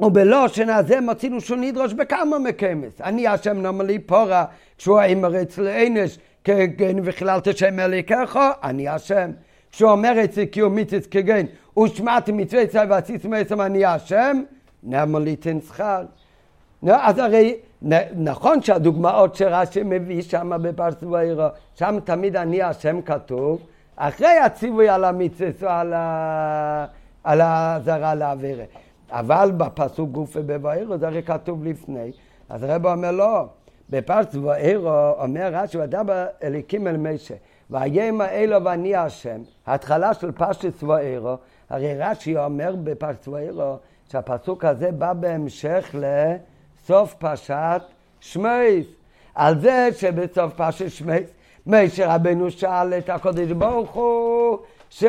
ובלושן הזה מצינו שהוא נדרוש בכמה מקמס. אני השם נאמר פורה, כשהוא אמר אצל אינש, כגן וכללת שם אליכך, אני השם. כשהוא אומר אצל קיומיתס כגן, ושמעתי מצווה צי ועשיתם עצם אני השם, נאמר לי תן שכר. אז הרי נכון שהדוגמאות שרש"י מביא שם בפרס ואירו, שם תמיד אני השם כתוב, אחרי הציווי על המצווה, על, ה... על הזרה לעבירה. אבל בפסוק גופה בבאירו זה הרי כתוב לפני. אז הרב אומר לא, בפרס ואירו אומר רש"י, ודבר אליקים אל משה, ויאמר אלו ואני השם, ההתחלה של פרשת ואירו, הרי רש"י אומר בפרס ואירו שהפסוק הזה בא בהמשך לסוף פרשת שמייס. על זה שבסוף פרשת שמייס, משה רבנו שאל את הקודש ברוך הוא, ש...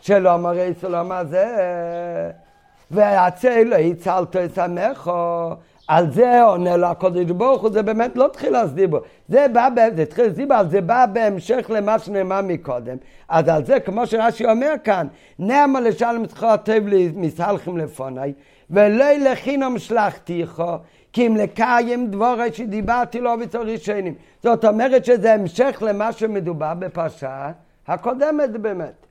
שלא מראה סלום הזה, והצל הצלת את עמך, על זה עונה לו הקודש ברוך הוא, זה באמת לא תחילת דיבור. זה בא, זה תחילת דיבור, זה בא בהמשך למה שנאמר מקודם. אז על זה, כמו שרש"י אומר כאן, נאמר לשלם זכור הטוב מסלחים לפוני, ולא לחינום שלחתיך, כי אם לקיים דבורי שדיברתי לו וצריך שנים. זאת אומרת שזה המשך למה שמדובר בפרשה הקודמת באמת.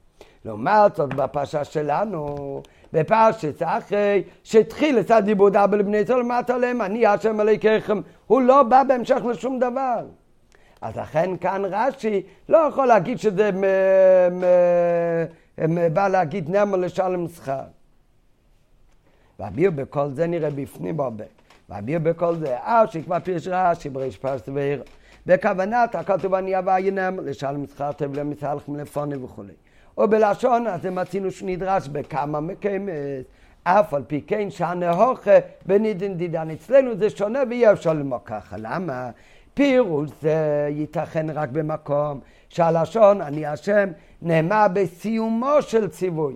לעומת זאת בפרשה שלנו, בפרשת אחרי שהתחיל את הדיבור דאבל לבני ישראל למטה עליהם, אני השם אלוהיכם, הוא לא בא בהמשך לשום דבר. אז לכן כאן רש"י לא יכול להגיד שזה מ, מ, מ, בא להגיד נאמר לשלם שכר. ואביר בכל זה נראה בפנים הרבה. ואביר בכל זה, אה שכבר פירש רש"י בריש פרס ועיר. בכוונת הכתוב אני אבא ינם לשלם שכר טוב למסלחם לפוני וכולי. ובלשון אז מצינו שנדרש בכמה מקיימת, אף על פי כן שהנהוכה בנידין דידן. אצלנו זה שונה ואי אפשר ללמוד ככה. למה? פירוש זה ייתכן רק במקום שהלשון, אני השם, נאמר בסיומו של ציווי.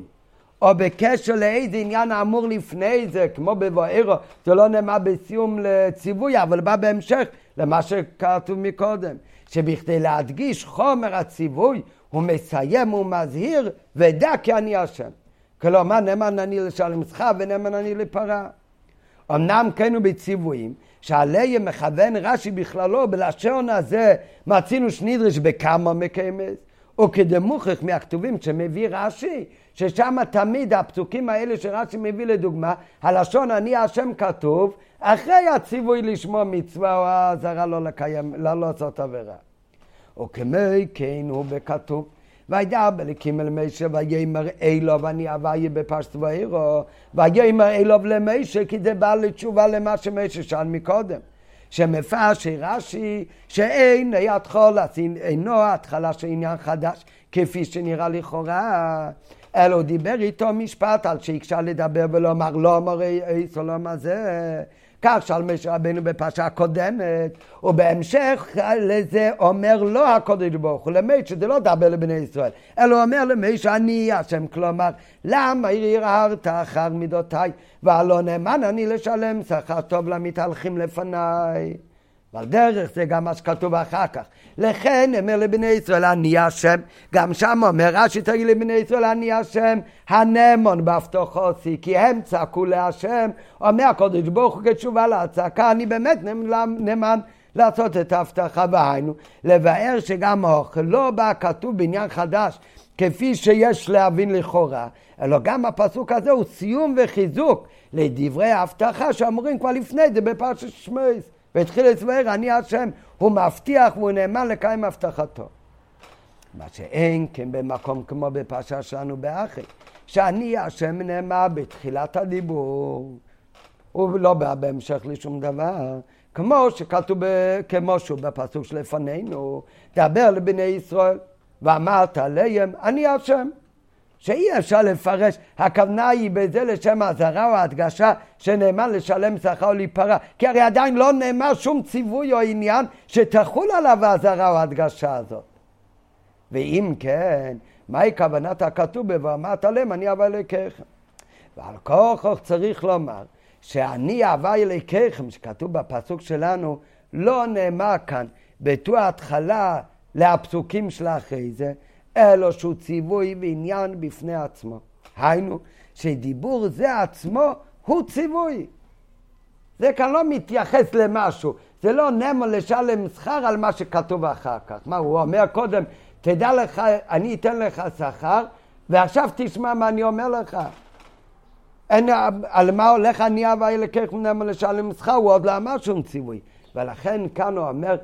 או בקשר לאיזה עניין האמור לפני זה, כמו בבוארו, זה לא נאמר בסיום לציווי, אבל בא בהמשך למה שכתוב מקודם. שבכדי להדגיש חומר הציווי, הוא מסיים ומזהיר, ודע כי אני השם. כלומר, נאמן אני שכר ונאמן אני לפרה. אמנם כן הוא בציוויים, שעליהם מכוון רש"י בכללו, בלשון הזה מצינו שנידרש בכמה מקיימס, וכדמוכח מהכתובים שמביא רש"י, ששם תמיד הפסוקים האלה שרש"י מביא לדוגמה, הלשון אני השם כתוב, אחרי הציווי לשמוע מצווה או האזהרה לא לקיים, לא לעשות עבירה. וכמי כן הוא בכתוב. וידע בלקים אל משה ויאמר אלו ואני אביה בפרשת ואירו ויאמר אלו למשה כי זה בא לתשובה למה שמשה שאל מקודם שמפרש רש"י שאין התחול אינו התחלה של עניין חדש כפי שנראה לכאורה אלו דיבר איתו משפט על שהקשה לדבר ולומר לא אמר איסו לא זה כך שאל משה רבנו בפרשה הקודמת, ובהמשך לזה אומר לא הקודש ברוך הוא, למי שזה לא דבר לבני ישראל, אלא אומר למי שאני השם, כלומר, למה הרהרת אחר מידותיי, והלא נאמן אני לשלם שכר טוב למתהלכים לפניי. אבל דרך זה גם מה שכתוב אחר כך. לכן אומר לבני ישראל אני השם, גם שם אומר רש"י תגיד לבני ישראל אני השם, הנאמון בהבטחוסי, כי הם צעקו להשם, אומר הקודש ברוך הוא כתשובה להצעקה, אני באמת נאמן לעשות את ההבטחה, והיינו, לבאר שגם האוכל לא בא כתוב בעניין חדש, כפי שיש להבין לכאורה, אלא גם הפסוק הזה הוא סיום וחיזוק לדברי ההבטחה שאמורים כבר לפני זה בפרשת שמייס. והתחיל לסבר, אני השם, הוא מבטיח והוא נאמן לקיים הבטחתו. מה שאין כן במקום כמו בפרשה שלנו באחי, שאני השם נאמר בתחילת הדיבור, הוא לא בא בהמשך לשום דבר, כמו שכתוב, כמו שהוא בפסוק שלפנינו, דבר לבני ישראל, ואמרת עליהם, אני השם. שאי אפשר לפרש, הכוונה היא בזה לשם האזהרה או ההדגשה שנאמר לשלם שכר או להיפרע, כי הרי עדיין לא נאמר שום ציווי או עניין שתחול עליו האזהרה או ההדגשה הזאת. ואם כן, מהי כוונת הכתוב בבמת עליהם אני אבא אלוקיכם? ועל כוכך צריך לומר שאני אבא אלוקיכם, שכתוב בפסוק שלנו, לא נאמר כאן בתור ההתחלה להפסוקים של אחרי זה, אלא שהוא ציווי ועניין בפני עצמו. היינו, שדיבור זה עצמו הוא ציווי. זה כאן לא מתייחס למשהו, זה לא נמו לשלם שכר על מה שכתוב אחר כך. מה, הוא אומר קודם, תדע לך, אני אתן לך שכר, ועכשיו תשמע מה אני אומר לך. אין, על מה הולך אני אבא אלוקך נמו לשלם שכר, הוא עוד לא אמר שום ציווי. ולכן כאן הוא אומר,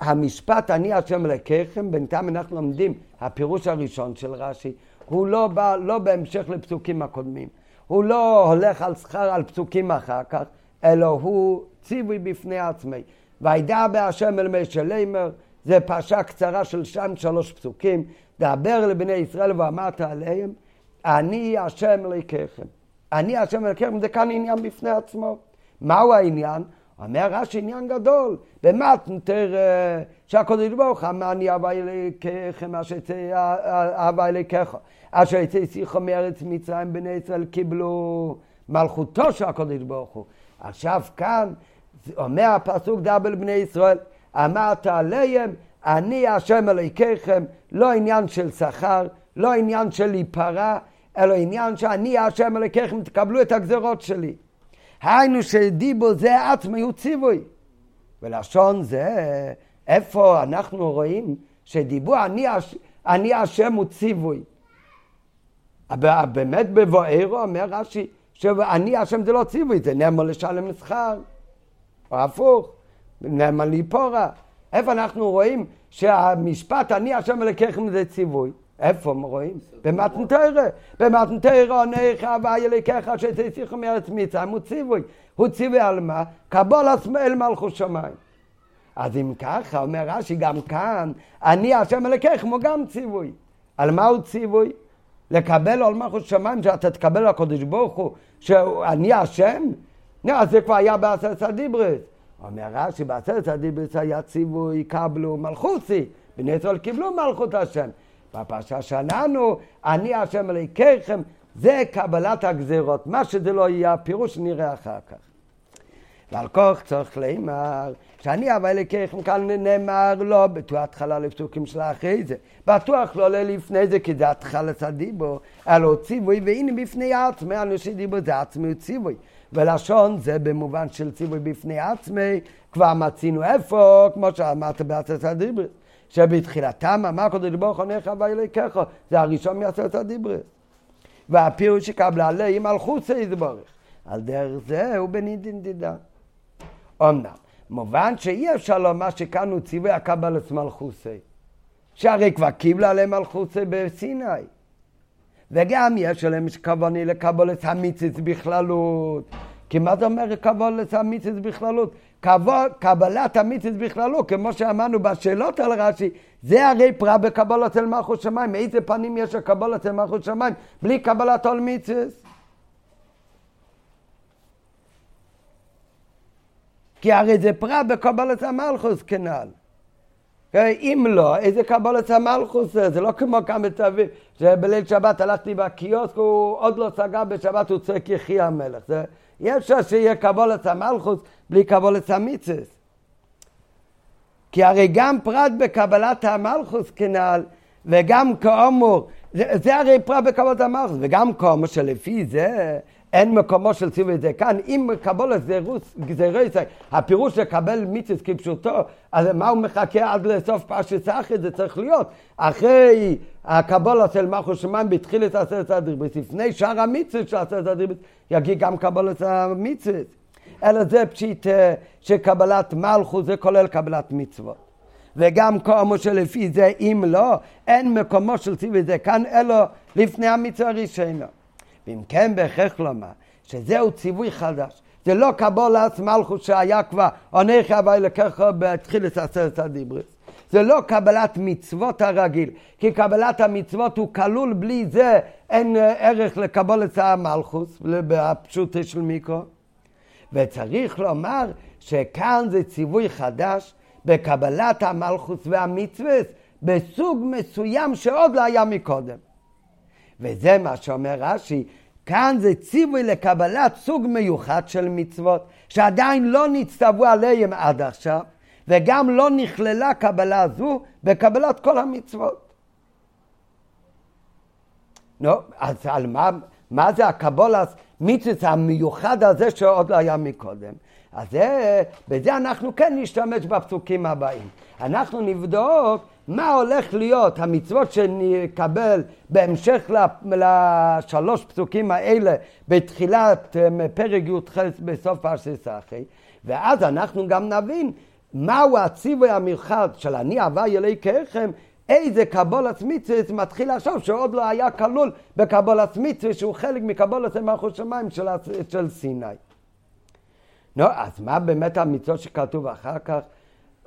המשפט אני השם אלוקיכם, בינתיים אנחנו לומדים, הפירוש הראשון של רש"י, הוא לא בא, לא בהמשך לפסוקים הקודמים. הוא לא הולך על שכר על פסוקים אחר כך, אלא הוא ציווי בפני עצמי. וידע בהשם אל מי שלימר, זה פרשה קצרה של שם שלוש פסוקים, דבר לבני ישראל ואמרת עליהם, אני השם אלוקיכם. אני השם אלוקיכם, זה כאן עניין בפני עצמו. מהו העניין? אומר רש"י עניין גדול, במתנתר שהקודש ברוך אמר אני אבא אלוקיכם אשר אבא אלוקיך אשר יצא שיחו מארץ מצרים בני ישראל קיבלו מלכותו של הקודש ברוך הוא. עכשיו כאן אומר הפסוק דבל בני ישראל אמרת עליהם אני השם אלוקיכם לא עניין של שכר לא עניין של להיפרע אלא עניין שאני השם אלוקיכם תקבלו את הגזרות שלי היינו שדיבו זה עצמי הוא ציווי. ולשון זה, איפה אנחנו רואים שדיבור אני, אני השם הוא ציווי. באמת בבוארו אומר רש"י, שאני השם זה לא ציווי, זה נאמר לשלם שכר, או הפוך, נאמר ליפורה. איפה אנחנו רואים שהמשפט אני השם אלוקיכם זה ציווי? איפה רואים? במתנתרא. במתנתרא עונך הווה ילקח שתסיכו מארץ מצרים הוא ציווי. הוא ציווי על מה? קבול אל מלכות שמיים. אז אם ככה, אומר רש"י, גם כאן, אני השם אלוקיכם הוא גם ציווי. על מה הוא ציווי? לקבל על מלכות שמיים, שאתה תקבל על הקדוש ברוך הוא, שאני השם? נו, אז זה כבר היה בעשרת הדיברס. אומר רש"י, בעשרת הדיברס היה ציווי, קבלו מלכוסי. בני ישראל קיבלו מלכות השם. בפרשה שלנו, אני השם אלוקיכם, זה קבלת הגזירות. מה שזה לא יהיה, הפירוש נראה אחר כך. ועל כוח צריך לאמר, שאני אבל אלוקיכם כאן נאמר לא בטוח התחלה לפסוקים של אחרי זה. בטוח לא לפני זה, כי זה התחלת הדיבו, אלא ציווי, והנה בפני עצמי, אנושי דיבו זה עצמי ציווי. ולשון זה במובן של ציווי בפני עצמי, כבר מצינו איפה, כמו שאמרת בעצת הדיבור. שבתחילתם אמר הקדוש ברוך הוא נכה ואלוקיך, זה הראשון מעשרת הדיברס. והפירוש שקבלה עלי מלכות יתברך. על דרך זה הוא בנידין דידה. אמנם, מובן שאי אפשר לומר שכאן הוא ציווי הקבלת מלכוסי. שהרי כבר קיבלה עליהם מלכוסי בסיני. וגם יש עליהם כווני לקבלת המיציץ בכללות. כי מה זה אומר קבלת המיציץ בכללות? קבלת המיציץ בכללו, כמו שאמרנו בשאלות על רש"י, זה הרי פרע בקבלת אל מלכות שמיים. מאיזה פנים יש לקבלת אל מלכות שמיים בלי קבלת עול מיציץ? כי הרי זה פרע בקבלת המלכוס כנ"ל. אם לא, איזה קבלת המלכוס זה? זה לא כמו כאן בתל שבליל שבת הלכתי בקיוסק, הוא עוד לא סגר בשבת, הוא צועק יחי המלך. זה, אי אפשר שיהיה קבולת המלכוס בלי קבולת המיצס. כי הרי גם פרט בקבלת המלכוס כנ"ל, וגם כאומור, זה, זה הרי פרט בקבלת המלכוס, וגם כאומור שלפי זה אין מקומו של ציווי זה כאן, אם קבולת גזירי זה, הפירוש לקבל מיצס כפשוטו, אז מה הוא מחכה עד לסוף פרשת אחרי זה צריך להיות אחרי הקבולת של מלכוס שמיים בתחילת עשרת הדירבס, לפני שאר המיצס של עשרת הדירבס, יגיע גם קבולת המיצס. אלא זה פשיט אה, שקבלת מלכוס זה כולל קבלת מצוות. וגם כמו שלפי זה אם לא, אין מקומו של ציווי זה כאן, אלא לפני המצווה הראשונה. ואם כן בהכרח לומר שזהו ציווי חדש, זה לא קבולת מלכוס שהיה כבר עונך אבי לקחו בתחילת עשרת הדיברס. זה לא קבלת מצוות הרגיל, כי קבלת המצוות הוא כלול בלי זה, אין ערך לקבולת המלכוס, בפשוט של מיקרו. וצריך לומר שכאן זה ציווי חדש בקבלת המלכוס והמצוות בסוג מסוים שעוד לא היה מקודם. וזה מה שאומר רש"י, כאן זה ציווי לקבלת סוג מיוחד של מצוות, שעדיין לא נצטוו עליהם עד עכשיו, וגם לא נכללה קבלה זו בקבלת כל המצוות. נו, אז על מה, מה זה הקבולת המצווה המיוחד הזה שעוד לא היה מקודם. אז זה, בזה אנחנו כן נשתמש בפסוקים הבאים. אנחנו נבדוק מה הולך להיות המצוות שנקבל בהמשך לשלוש פסוקים האלה בתחילת אה, פרק י"ח בסוף פרשת אחי, ואז אנחנו גם נבין מהו הציווי המיוחד של אני הווי אלוהיכם, איזה קבולת מצווה מתחיל עכשיו שעוד לא היה כלול בקבולת מצווה שהוא חלק מקבולת מלכות שמיים של, של סיני. נו, אז מה באמת המצוות שכתוב אחר כך?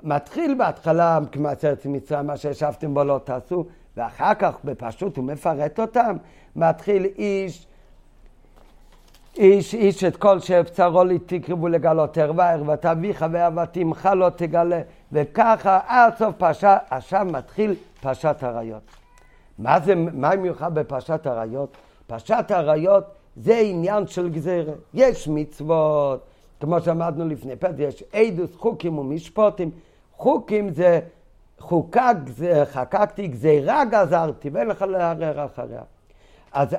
מתחיל בהתחלה כמעצרת מצרים, מה שישבתם בו לא תעשו, ואחר כך בפשוט הוא מפרט אותם. מתחיל איש, איש, איש את כל שבצרו לי תקרבו לגלות ערווה, ערוות אביך ואהבתימך לא תגלה, וככה עד סוף פרשה, עכשיו מתחיל פרשת עריות. מה זה, מה מיוחד בפרשת עריות? פרשת עריות זה עניין של גזירה. יש מצוות, כמו שאמרנו לפני פרק, יש עדוס, חוקים ומשפוטים. חוקים זה חוקק, חקקתי, גזירה גזרתי, ואין לך לערער אחריה. אז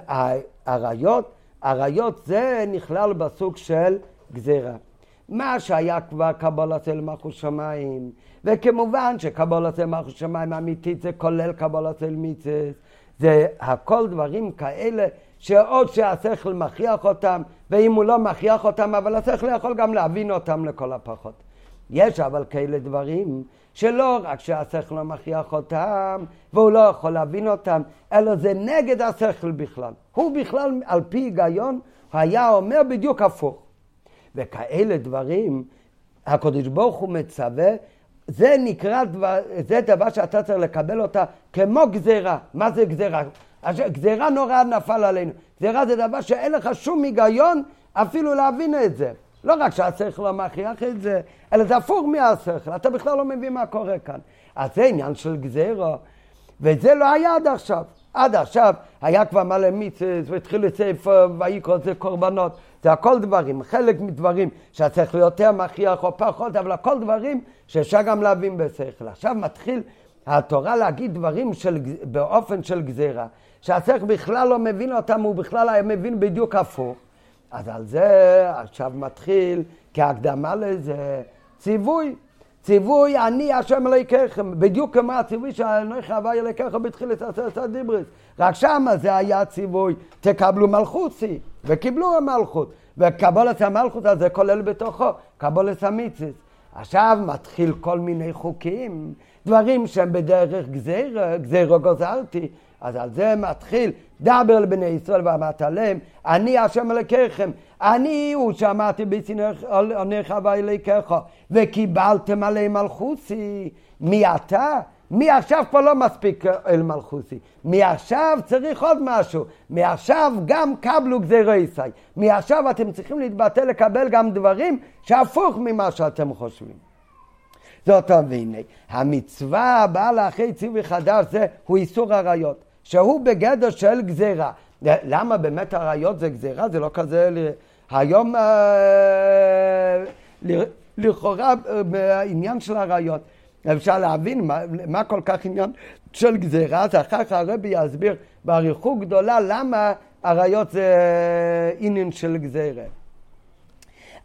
עריות, עריות זה נכלל בסוג של גזירה. מה שהיה כבר קבלת אל מלכות שמיים, וכמובן שקבלת אל מלכות שמיים אמיתית זה כולל קבלת אל מיצס, זה הכל דברים כאלה שעוד שהשכל מכריח אותם, ואם הוא לא מכריח אותם, אבל השכל יכול גם להבין אותם לכל הפחות. יש אבל כאלה דברים שלא רק שהשכל לא מכריח אותם והוא לא יכול להבין אותם, אלא זה נגד השכל בכלל. הוא בכלל, על פי היגיון, היה אומר בדיוק הפוך. וכאלה דברים, הקדוש ברוך הוא מצווה, זה נקרא, דבר, זה דבר שאתה צריך לקבל אותה כמו גזירה. מה זה גזירה? גזירה נורא נפל עלינו. גזירה זה דבר שאין לך שום היגיון אפילו להבין את זה. לא רק שהשכל לא מכריח את זה, אלא זה הפוך מהשכל, אתה בכלל לא מבין מה קורה כאן. אז זה עניין של גזירו, וזה לא היה עד עכשיו. עד עכשיו היה כבר מלא מיצס, והתחיל לספר, ויקרא זה קורבנות. זה הכל דברים, חלק מדברים שהשכל יותר מכריח או פחות, אבל הכל דברים שאפשר גם להבין בשכל. עכשיו מתחיל התורה להגיד דברים של, באופן של גזירה, שהשכל בכלל לא מבין אותם, הוא בכלל היה מבין בדיוק הפוך. אז על זה עכשיו מתחיל כהקדמה לזה ציווי. ציווי אני השם אלוהיכם, בדיוק כמו הציווי של אנוכי הווי אלוהיכם בתחילת עשרת הדיברס. רק שמה זה היה ציווי, תקבלו מלכוסי, וקיבלו המלכות. וקבולת המלכות הזה כולל בתוכו קבולת המיציס. עכשיו מתחיל כל מיני חוקים, דברים שהם בדרך גזירה, גזירה גוזרתי, אז על זה מתחיל, דבר לבני ישראל ואמרת להם, אני השם אלוקיכם, אני הוא שאמרתי בצנך ואלוקיך, וקיבלתם עליהם מלכוסי, מי אתה? מעכשיו כבר לא מספיק אל מלכוסי, מעכשיו צריך עוד משהו, מעכשיו גם קבלו גזירו ישי, מעכשיו אתם צריכים להתבטא לקבל גם דברים שהפוך ממה שאתם חושבים. זאת אומרת, והנה, המצווה הבאה לאחרי ציווי חדש זה, הוא איסור עריות. שהוא בגדר של גזירה. למה באמת עריות זה גזירה? זה לא כזה... היום אה, לכאורה בעניין של עריות אפשר להבין מה, מה כל כך עניין של גזירה, אז אחר כך הרבי יסביר באריכות גדולה למה עריות זה עניין של גזירה.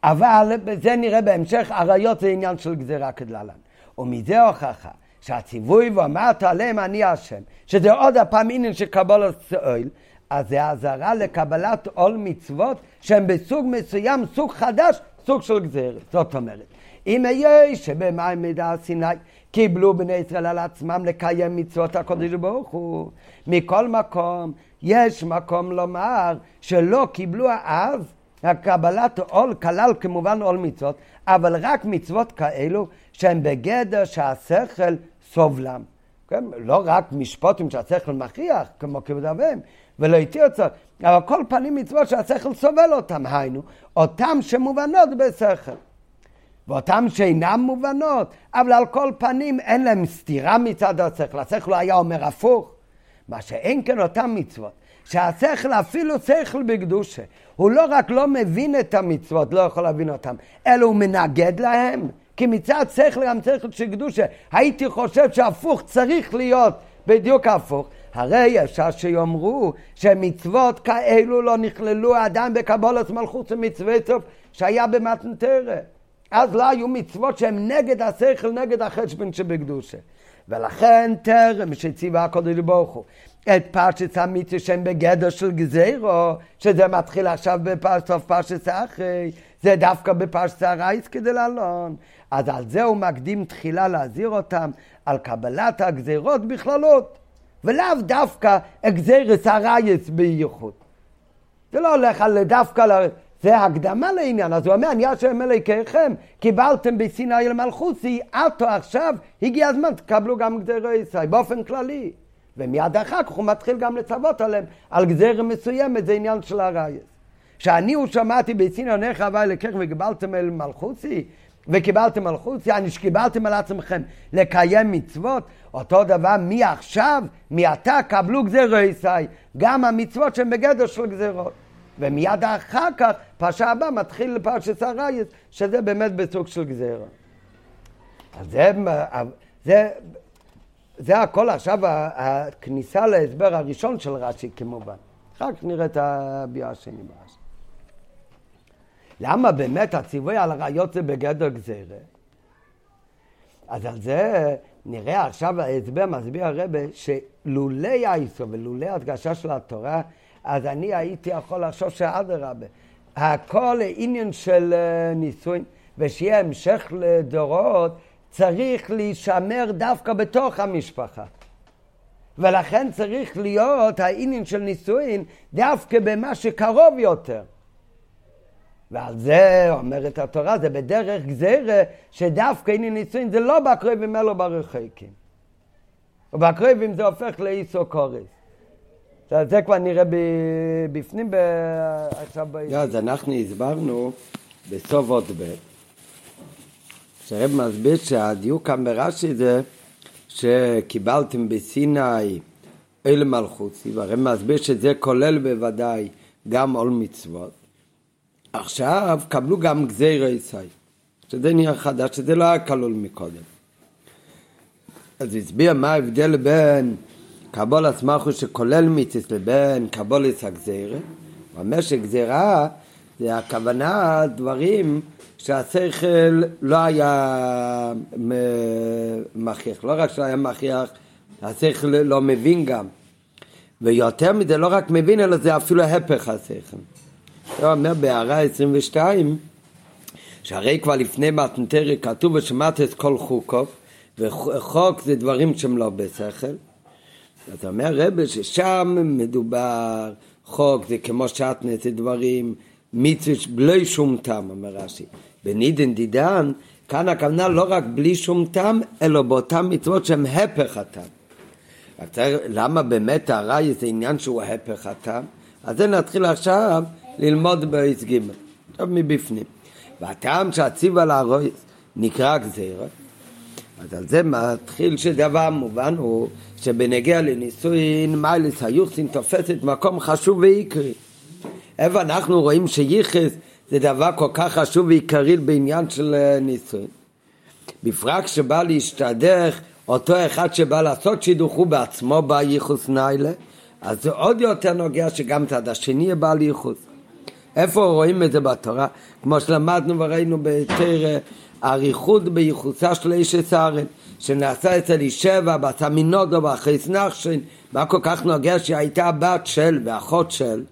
אבל בזה נראה בהמשך, עריות זה עניין של גזירה כדלהלן. ומזה הוכחה שהציווי ואמרת עליהם אני השם, שזה עוד הפעם עניין של קבלת אוהל, אז זה אזהרה לקבלת עול מצוות שהם בסוג מסוים, סוג חדש, סוג של גזרת. זאת אומרת, אם אהיה שבמים מידע סיני קיבלו בני ישראל על עצמם לקיים מצוות הקודש ברוך הוא, מכל מקום יש מקום לומר שלא קיבלו אז הקבלת עול כלל כמובן עול מצוות, אבל רק מצוות כאלו שהן בגדר שהשכל סובלם. כן? לא רק משפוטים שהשכל מכריח, כמו כבוד אביהם, ולא התיר צורך, אבל כל פנים מצוות שהשכל סובל אותם, היינו, אותם שמובנות בשכל. ואותם שאינם מובנות, אבל על כל פנים אין להם סתירה מצד השכל, השכל היה אומר הפוך. מה שאין כן אותם מצוות, שהשכל אפילו שכל בקדושה, הוא לא רק לא מבין את המצוות, לא יכול להבין אותם, אלא הוא מנגד להם. כי מצד שכל גם שכל של קדושה, הייתי חושב שהפוך צריך להיות בדיוק הפוך. הרי אפשר שיאמרו שמצוות כאלו לא נכללו עדיין בקבולת מלכות ומצווי סוף שהיה במתנתרא. אז לא היו מצוות שהן נגד השכל, נגד החשבון שבקדושה. ולכן טרם שציווה הקודש ברוך הוא את פרשת המצווה שהם בגדר של גזירו, שזה מתחיל עכשיו בסוף פרשת אחרי, זה דווקא בפרשת הרייס כדי לעלון. אז על זה הוא מקדים תחילה להזהיר אותם על קבלת הגזירות בכללות, ולאו דווקא גזירס הרייס בייחוד. זה לא הולך על דווקא, זה הקדמה לעניין, אז הוא אומר, אני השם אלוהיכם, קיבלתם בסיני למלכוסי, עטו עכשיו, הגיע הזמן, תקבלו גם גזירו ישראל, באופן כללי. ומיד אחר כך הוא מתחיל גם לצוות עליהם על גזירה מסוימת, זה עניין של הרייס. שאני הוא שמעתי בסיני עונך הווי לקח וקיבלתם אל מלכוסי, וקיבלתם מלכוסי, אני שקיבלתם על עצמכם לקיים מצוות, אותו דבר מעכשיו, מעתה קבלו גזירו ישראל, גם המצוות שהן בגדר של גזירות. ומיד אחר כך, פרשה הבא מתחיל לפרשת הרייס, שזה באמת בסוג של גזירה. אז זה, זה, זה הכל עכשיו הכניסה להסבר הראשון של רש"י כמובן. אחר כך נראה את הביאה השני ברש"י. למה באמת הציווי על הראיות זה בגדר גזירה? אז על זה נראה עכשיו ההסבר, מסביר הרבה, שלולי האיסו ולולי הדגשה של התורה, אז אני הייתי יכול לחשוב שאדרבה, הכל עניין של אה, נישואין, ושיהיה המשך לדורות, צריך להישמר דווקא בתוך המשפחה. ולכן צריך להיות העניין של נישואין דווקא במה שקרוב יותר. ועל זה אומרת התורה, זה בדרך גזירה, שדווקא עניין נישואין זה לא בקרובים אלו ברחקים. ובקרובים זה הופך לאיסו קורס. זה כבר נראה בפנים עכשיו. לא, אז אנחנו הסברנו בסוף עוד ב', שהרב מסביר שהדיוק כאן ברש"י זה שקיבלתם בסיני אל מלכוסי, והרב מסביר שזה כולל בוודאי גם עול מצוות. עכשיו קבלו גם גזירי ישראל, שזה נהיה חדש, שזה לא היה כלול מקודם. אז הסביר מה ההבדל בין קבול עצמך שכולל מיציס לבין קבולת הגזירה. אומר שגזירה זה הכוונה דברים שהשכל לא היה מכריח, לא רק שלא היה מכריח, השכל לא מבין גם. ויותר מזה לא רק מבין, אלא זה אפילו הפך השכל. הוא אומר בהערה 22, שהרי כבר לפני מתנתרי כתוב ושמעת את כל חוקו, וחוק זה דברים שהם לא בשכל. אז אומר רבי ששם מדובר, חוק זה כמו שעטנס, זה דברים, מצווה בלי שום טעם, אומר רש"י. בנידן דידן, כאן הכוונה לא רק בלי שום טעם, אלא באותן מצוות שהן הפך הטעם. למה באמת הרעי זה עניין שהוא הפך הטעם? אז זה נתחיל עכשיו ללמוד באיס גימל, עכשיו מבפנים. והטעם שהציב על הרויס נקרא גזירה, אז על זה מתחיל שדבר מובן הוא שבנגיע לנישואין מיילס היוחסין תופסת מקום חשוב ועיקרי. איפה אנחנו רואים שייחס זה דבר כל כך חשוב ועיקרי בעניין של אה, נישואין. בפרט שבא להשתדך אותו אחד שבא לעשות שידוך הוא בעצמו בעל ייחוס נעלה אז זה עוד יותר נוגע שגם צד השני יהיה בעל ייחוס. איפה רואים את זה בתורה? כמו שלמדנו וראינו בתורה אריכות בייחוסה של אשת אהרן שנעשה אצל אלישבע בת עמינדב ואחות נחשון מה כל כך נוגע שהיא הייתה בת של ואחות של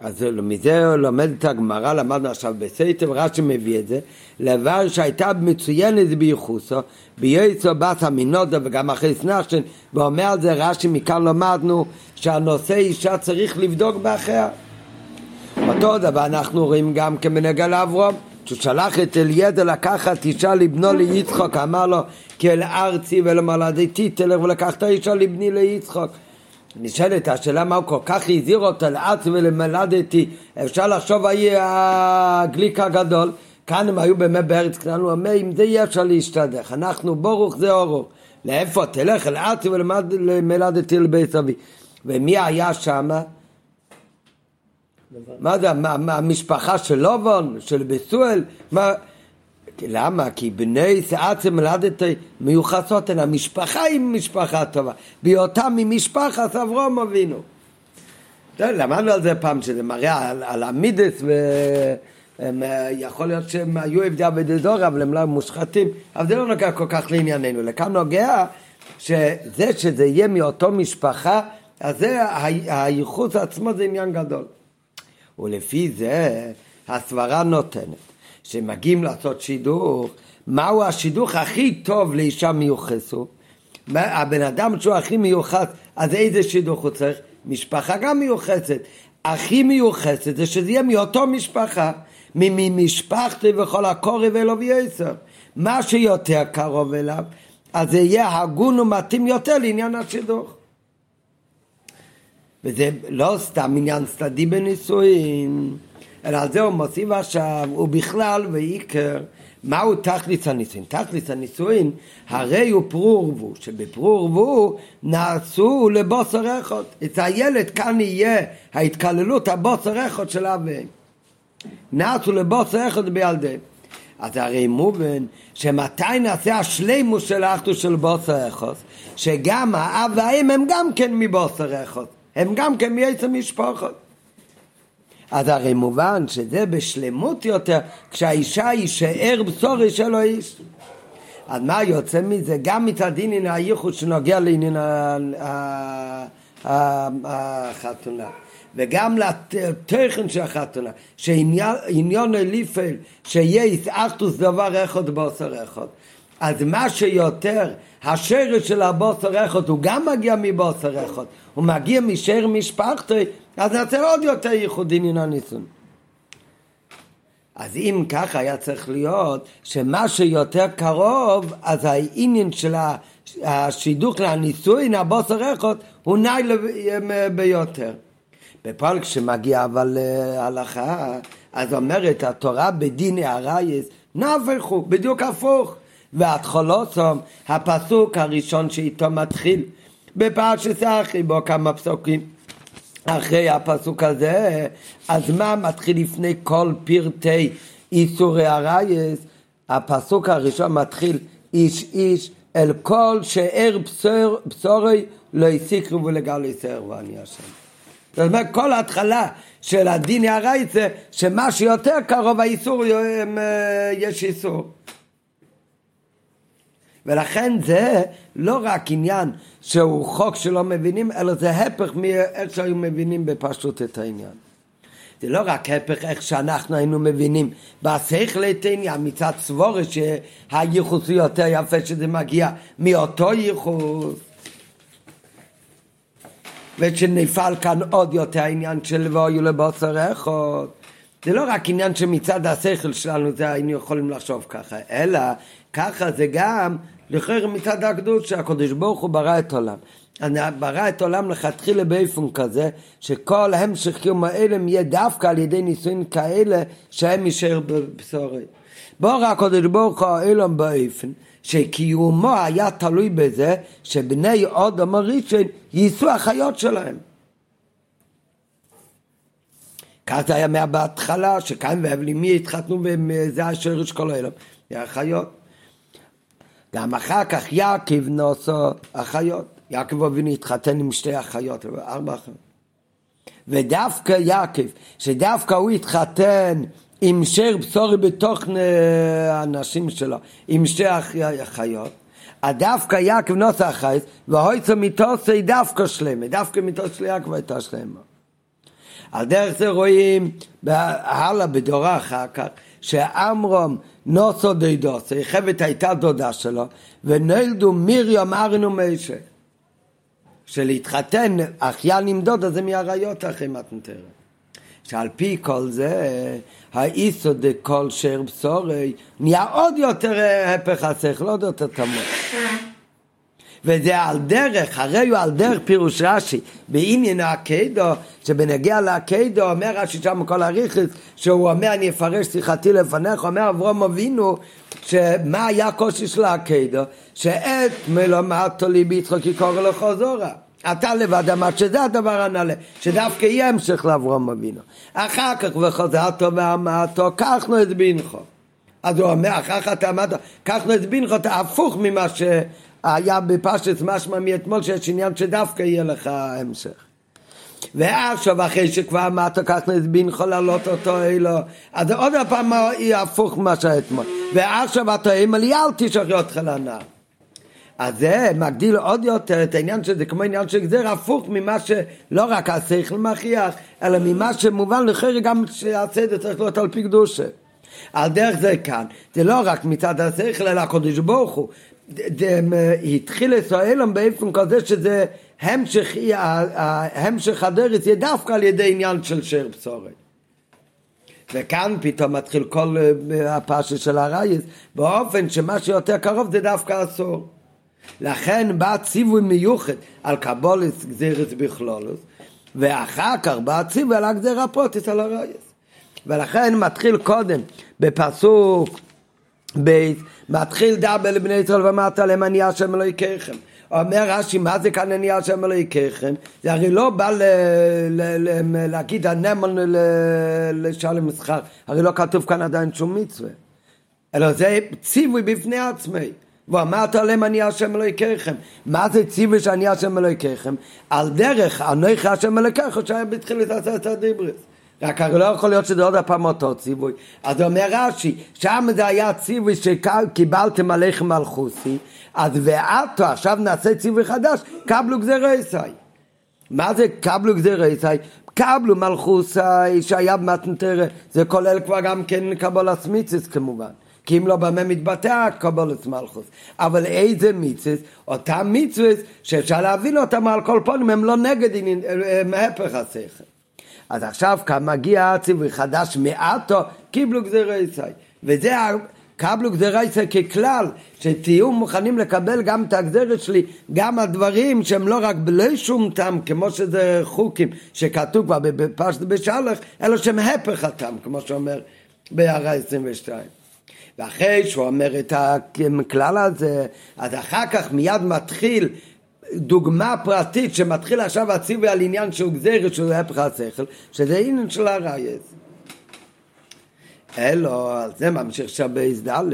אז מזה לומדת הגמרא, למדנו עכשיו בסוטה, רש"י מביא את זה, לבר שהייתה מצוינת בייחוסו, בייצו בת המינודה וגם אחרי סנחשן, ואומר על זה רש"י, מכאן למדנו שהנושא אישה צריך לבדוק באחיה. אותו דבר אנחנו רואים גם כמנהגה לאברום, שהוא שלח את אליעזר לקחת אישה לבנו ליצחוק, אמר לו כי אל ארצי ולמולדתי תלך ולקחת אישה לבני ליצחוק. נשאלת השאלה מה הוא כל כך הזהיר אותו לעצמי ולמלדתי, אפשר לחשוב ההיא הגליק הגדול, כאן הם היו באמת בארץ קטנה, הוא אומר אם זה יהיה אפשר להשתדך, אנחנו בורוך זה אורוך, לאיפה תלך אל עצמי ולמלדתי לבית אבי, ומי היה שמה? מה זה, המשפחה של לובון, של בסואל, מה, למה? כי בני עצם מלדתי מיוחסות הן המשפחה היא משפחה טובה, בהיותם ממשפחת אברום אבינו. למדנו על זה פעם, שזה מראה על, על המידס, ויכול להיות שהם היו עבדי עבדי דור, אבל הם לא מושחתים, אבל זה לא נוגע כל כך לענייננו. לכאן נוגע שזה שזה יהיה מאותו משפחה, אז זה הייחוס עצמו זה עניין גדול. ולפי זה הסברה נותנת שמגיעים לעשות שידוך, מהו השידוך הכי טוב לאישה מיוחסו? הבן אדם שהוא הכי מיוחס, אז איזה שידוך הוא צריך? משפחה גם מיוחסת. הכי מיוחסת זה שזה יהיה מאותו משפחה, ממשפחתי וכל הקורי ואלו ויסר. מה שיותר קרוב אליו, אז זה יהיה הגון ומתאים יותר לעניין השידוך. וזה לא סתם עניין צדדי בנישואין, אלא על זה הוא מוסיף עכשיו, ובכלל ועיקר, מהו תכלית הנישואין? תכלית הנישואין הרי הוא פרו ורבו, שבפרו ורבו נעשו לבוסר אחד. אצל הילד כאן יהיה ההתקללות הבוסר אחד של אב נעשו לבוסר אחד בילדיהם. אז הרי מובן שמתי נעשה השלימוס של האחדוס של בוסר אחד, שגם האב והאם הם גם כן מבוסר אחד. הם גם כן מעץ המשפחות. אז הרי מובן שזה בשלמות יותר כשהאישה היא שאר בשורי של האיש. אז מה יוצא מזה? גם מצד עניין הייחוד שנוגע לעניין החתונה. וגם לתכן של החתונה, שעניון אליפל, שיהיה יסאחתוס דבר אחד בוסר אחד. אז מה שיותר, השרש של הבוסר אחד הוא גם מגיע מבוסר אחד, הוא מגיע משאר משפחתי, אז נעשה עוד יותר ייחוד עניין הניסון. אז אם ככה היה צריך להיות שמה שיותר קרוב, אז העניין של השידוך לנישואין, הבוסר אחד, הוא נאי ביותר. בפועל כשמגיע אבל להלכה, אז אומרת התורה בדיני הרייס, נהפכו, בדיוק הפוך. והתחולוסום, הפסוק הראשון שאיתו מתחיל בפרשת אחי, בו כמה פסוקים. אחרי הפסוק הזה, אז מה מתחיל לפני כל פרטי איסורי הרייס? הפסוק הראשון מתחיל איש איש אל כל שאר בשור, בשורי לא הסיקרו ולגל יסר ואני השם. זאת אומרת, כל ההתחלה של הדין הרייס זה שמה שיותר קרוב האיסור, אה, יש איסור. ולכן זה לא רק עניין שהוא חוק שלא מבינים, אלא זה הפך מאיך שהיו מבינים בפשוט את העניין. זה לא רק הפך איך שאנחנו היינו מבינים בשכל את העניין מצד סבורת שהייחוס הוא יותר יפה שזה מגיע מאותו ייחוס ושנפעל כאן עוד יותר העניין של ואויו לבוסר אחד זה לא רק עניין שמצד השכל שלנו זה היינו יכולים לחשוב ככה, אלא ככה זה גם לכן מצד הקדוש שהקדוש ברוך הוא ברא את העולם. ברא את העולם לכתחילה באופן כזה שכל המשך קיום האלם יהיה דווקא על ידי נישואין כאלה שהם יישאר בבשורי. בורא הקדוש ברוך הוא העולם באופן שקיומו היה תלוי בזה שבני אודם הראשון יישאו החיות שלהם. כך זה היה מההתחלה, שכאן ואבלימי התחתנו וזה השרש כל העולם, זה החיות. גם אחר כך יעקב נוסו אחיות. יעקב אבינו התחתן עם שתי אחיות, ארבע אחיות. ודווקא יעקב, שדווקא הוא התחתן עם שר בשורי בתוך הנשים שלו, עם שתי אחיות, דווקא יעקב נוסע אחייס, והויצו מיתוסי דווקא שלמה, דווקא מיתוס של יעקב הייתה שלמה. על דרך זה רואים הלאה בדורה אחר כך, שאמרום נוסו דידוסי, חבת הייתה דודה שלו, ונולדו מיריום ארן ומשה. שלהתחתן אחיין עם דודה זה מהראיות אחרי מתנתרת. שעל פי כל זה, האיסו דקול שר בשורי, נהיה עוד יותר הפך השכל, עוד יותר תמות. וזה על דרך, הרי הוא על דרך פירוש רש"י, בעניין הקדו, שבנגיע לקדו אומר רש"י שם כל הריכס, שהוא אומר אני אפרש שיחתי לפניך, אומר אברום אבינו, שמה היה הקושי של הקדו? שאת מלומדתו ליבי יצחק יקורא לך זורה. אתה לבד אמרת שזה הדבר הנעלה, שדווקא יהיה המשך לאברום אבינו. אחר כך וחזרתו ואמרתו, קחנו את בנכו. אז הוא אומר, אחר כך אתה אמרת, קח לו את בנחות, הפוך ממה שהיה בפשט משמע מאתמול, שיש עניין שדווקא יהיה לך המשך. ועכשיו אחרי שכבר אמרת את בנחו לעלות אותו אלו, אז עוד פעם יהיה הפוך ממה שהיה אתמול. ועכשיו אתה אומר לי אל תשחרר אותך לנער. אז זה מגדיל עוד יותר את העניין שזה כמו עניין של גזר הפוך ממה שלא רק השכל מכריח, אלא ממה שמובן לחרי גם שהסדר צריך להיות על פי קדושה. על דרך זה כאן, זה לא רק מצד השכל אלא הקדוש ברוך הוא. התחיל לסועלם באופן כזה שזה המשך, המשך הדרך יהיה דווקא על ידי עניין של שיר בשורת. וכאן פתאום מתחיל כל אה, הפרשה של הרייס באופן שמה שיותר קרוב זה דווקא אסור. לכן בא ציווי מיוחד על קבולת גזירת בכלולוס, ואחר כך בא ציווי על הגזירה פרוטיס על הרייס. ולכן מתחיל קודם בפסוק בית, מתחיל דבר לבני ישראל ואמרת להם אני השם אלוהיכיכם. אומר רש"י, מה זה כאן אני השם אלוהיכיכם? זה הרי לא בא ל, ל, ל, להגיד הנמון לשלם מסחר, הרי לא כתוב כאן עדיין שום מצווה. אלא זה ציווי בפני עצמי. ואמרת להם אני השם אלוהיכיכם. מה זה ציווי שאני השם אלוהיכיכם? על דרך אנוכי השם אלוהיכיכם שהיה בתחילת עשרת הדיברס. רק הרי לא יכול להיות שזה עוד הפעם אותו ציווי. אז אומר רש"י, שם זה היה ציווי שקיבלתם עליכם מלכוסי, אז ועתו עכשיו נעשה ציווי חדש, קבלו גזירי ישי. מה זה קבלו גזירי ישי? קבלו מלכוסי שהיה במתנתרא, זה כולל כבר גם כן קבולת מיציס כמובן. כי אם לא במה מתבטא קבולת מלכוס. אבל איזה מיצס? אותם מיצוס שאפשר להבין אותם על כל פונים, הם לא נגד, הם הפך השכל. אז עכשיו כאן מגיע הציווי חדש מעטו, קיבלו גזירי ישי. וזה קבלו גזירי ישי ככלל, שתהיו מוכנים לקבל גם את הגזירת שלי, גם הדברים שהם לא רק בלי שום טעם, כמו שזה חוקים שכתוב כבר בפשט בשלח, אלא שהם הפך הטעם, כמו שאומר בהערה 22. ואחרי שהוא אומר את הכלל הזה, אז אחר כך מיד מתחיל דוגמה פרטית שמתחיל עכשיו הציווי על עניין שהוא גזירת שהוא הפך השכל, שזה עניין של הרייס. אלו, על זה ממשיך שם ד',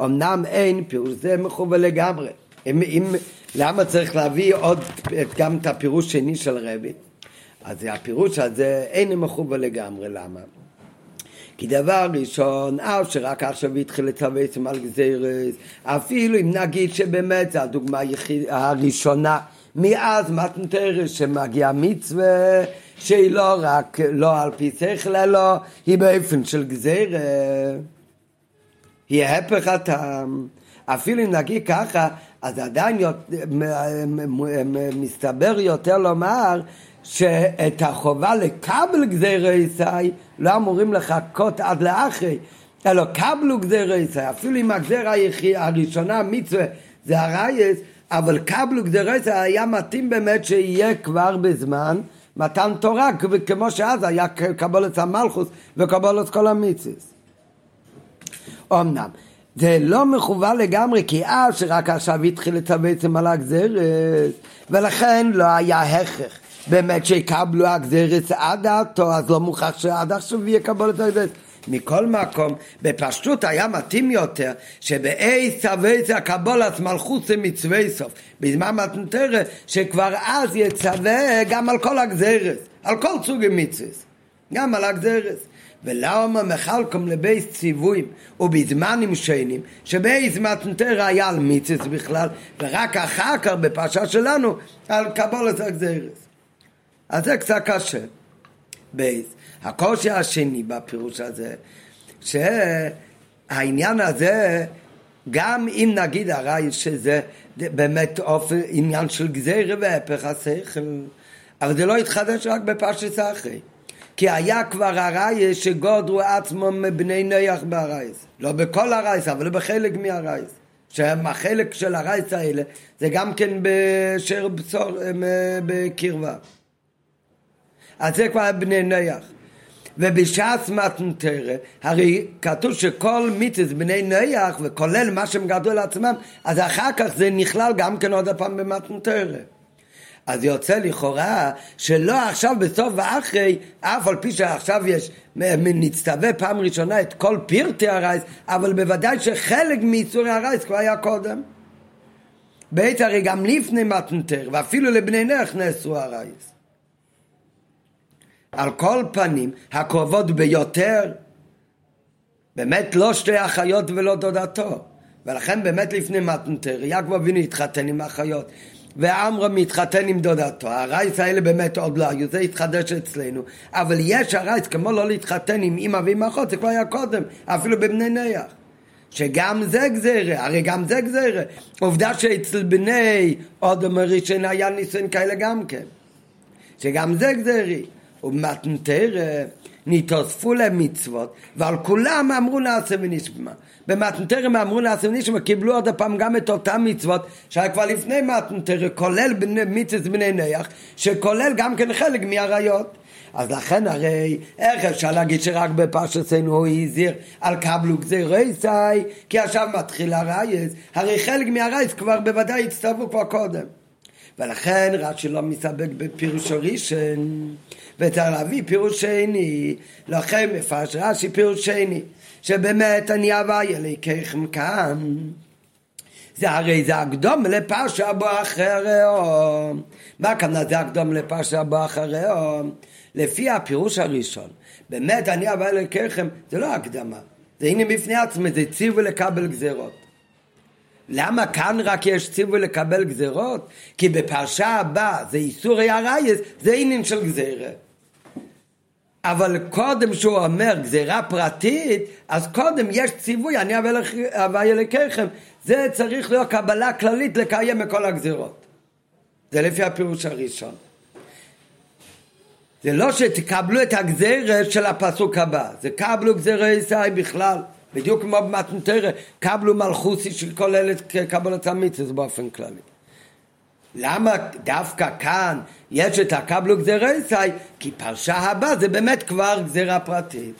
אמנם אין פירוש זה מכוון לגמרי. אם, אם, למה צריך להביא עוד גם את הפירוש שני של רבי? אז הפירוש הזה אין מכוון לגמרי, למה? כי דבר ראשון, אף שרק עכשיו התחיל לצוויתם על גזירס, אפילו אם נגיד שבאמת זו הדוגמה הראשונה, מאז מתנתרס שמגיעה מצווה שהיא לא רק, לא על פי שכל, אלא היא באופן של גזירה. היא ההפך הטעם. אפילו אם נגיד ככה, אז עדיין מסתבר יותר לומר שאת החובה לקבל גזירי ישי לא אמורים לחכות עד לאחרי, אלא קבלו גזירי ישי, אפילו אם הגזירה הראשונה, מצווה, זה הרייס, אבל קבלו גזירי ישי היה מתאים באמת שיהיה כבר בזמן מתן תורה, כמו שאז היה קבולת המלכוס וקבולת כל המצווה. אמנם, זה לא מכוון לגמרי, כי אז שרק עכשיו התחיל את בעצם על הגזרת, ולכן לא היה הכרח. באמת שיקבלו הגזירס עד עתו, אז לא מוכרח שעד עכשיו יקבלו את הגזירס. מכל מקום, בפשטות היה מתאים יותר שבאי סבי זה הקבולת מלכות זה מצווה סוף. בזמן מתנתרא שכבר אז יצווה גם על כל הגזירס, על כל סוגי מצווה, גם על הגזירס. ולמה מחלקום לבייס ציוויים ובזמנים שונים שבייס מתנתרא היה על מצווה בכלל ורק אחר כך בפרשה שלנו על קבולת הגזירס. אז זה קצת קשה. בייס. הקושי השני בפירוש הזה, שהעניין הזה, גם אם נגיד הרי שזה באמת אופן, עניין של גזירה והפך השכל, אבל זה לא התחדש רק בפרשת אחרי. כי היה כבר עריות שגדרו עצמם מבני נח בעריות. לא בכל העריות, אבל בחלק מהעריות. שהחלק של העריות האלה זה גם כן בשר בצור, בקרבה. אז זה כבר בני נויח. ובש"ס מתנתרא, הרי כתוב שכל מיתוס בני נויח, וכולל מה שהם גדלו לעצמם, אז אחר כך זה נכלל גם כן עוד הפעם במתנתרא. אז יוצא לכאורה שלא עכשיו בסוף ואחרי, אף על פי שעכשיו יש, נצטווה פעם ראשונה את כל פרטי הרייס, אבל בוודאי שחלק מאיסורי הרייס כבר היה קודם. בעת הרי גם לפני מתנתר, ואפילו לבני נח נאסרו הרייס. על כל פנים, הקרובות ביותר, באמת לא שתי אחיות ולא דודתו. ולכן באמת לפני מתנתר, יעקב אבינו התחתן עם אחיות. ועמרם מתחתן עם דודתו, הרייס האלה באמת עוד לא היו, זה התחדש אצלנו, אבל יש הרייס כמו לא להתחתן עם אמא ועם אחות, זה כבר היה קודם, אפילו בבני נח. שגם זה גזירה, הרי גם זה גזירה. עובדה שאצל בני אודם הראשון היה ניסיון כאלה גם כן. שגם זה גזירי. ובמתנתרא נתוספו להם מצוות, ועל כולם אמרו נעשה ונשמע. במתנתרא אמרו נעשה ונשמע, קיבלו עוד פעם גם את אותם מצוות שהיה כבר לפני מתנתרא, כולל מצוות בני נח, שכולל גם כן חלק מהעריות. אז לכן הרי איך אפשר להגיד שרק בפרשתנו הוא הזהיר על קבלו גזירייסאי כי עכשיו מתחיל הרייס הרי חלק מהרייס כבר בוודאי הצטרפו כבר קודם ולכן רש"י לא מסתפק בפירוש הראשון וצריך להביא פירוש שני לכן מפרש רש"י פירוש שני שבאמת אני הוויה אלוהיכם כאן. זה הרי זה הקדום לפרשה בו אחריו מה כאן זה הקדום לפרשה בו אחריו לפי הפירוש הראשון, באמת אני אבא אלוקיכם, זה לא הקדמה, זה הנה בפני עצמי, זה ציווי לקבל גזירות. למה כאן רק יש ציווי לקבל גזירות? כי בפרשה הבאה זה איסורי הרייס, זה עניין של גזירה. אבל קודם שהוא אומר גזירה פרטית, אז קודם יש ציווי, אני אבא אלוקיכם. זה צריך להיות קבלה כללית לקיים מכל הגזירות. זה לפי הפירוש הראשון. זה לא שתקבלו את הגזרת של הפסוק הבא, זה קבלו גזירי ישראל בכלל, בדיוק כמו במתנתרא, קבלו מלכוסי שכוללת קבלת המצווה באופן כללי. למה דווקא כאן יש את הקבלו גזירי ישראל? כי פרשה הבאה זה באמת כבר גזירה פרטית.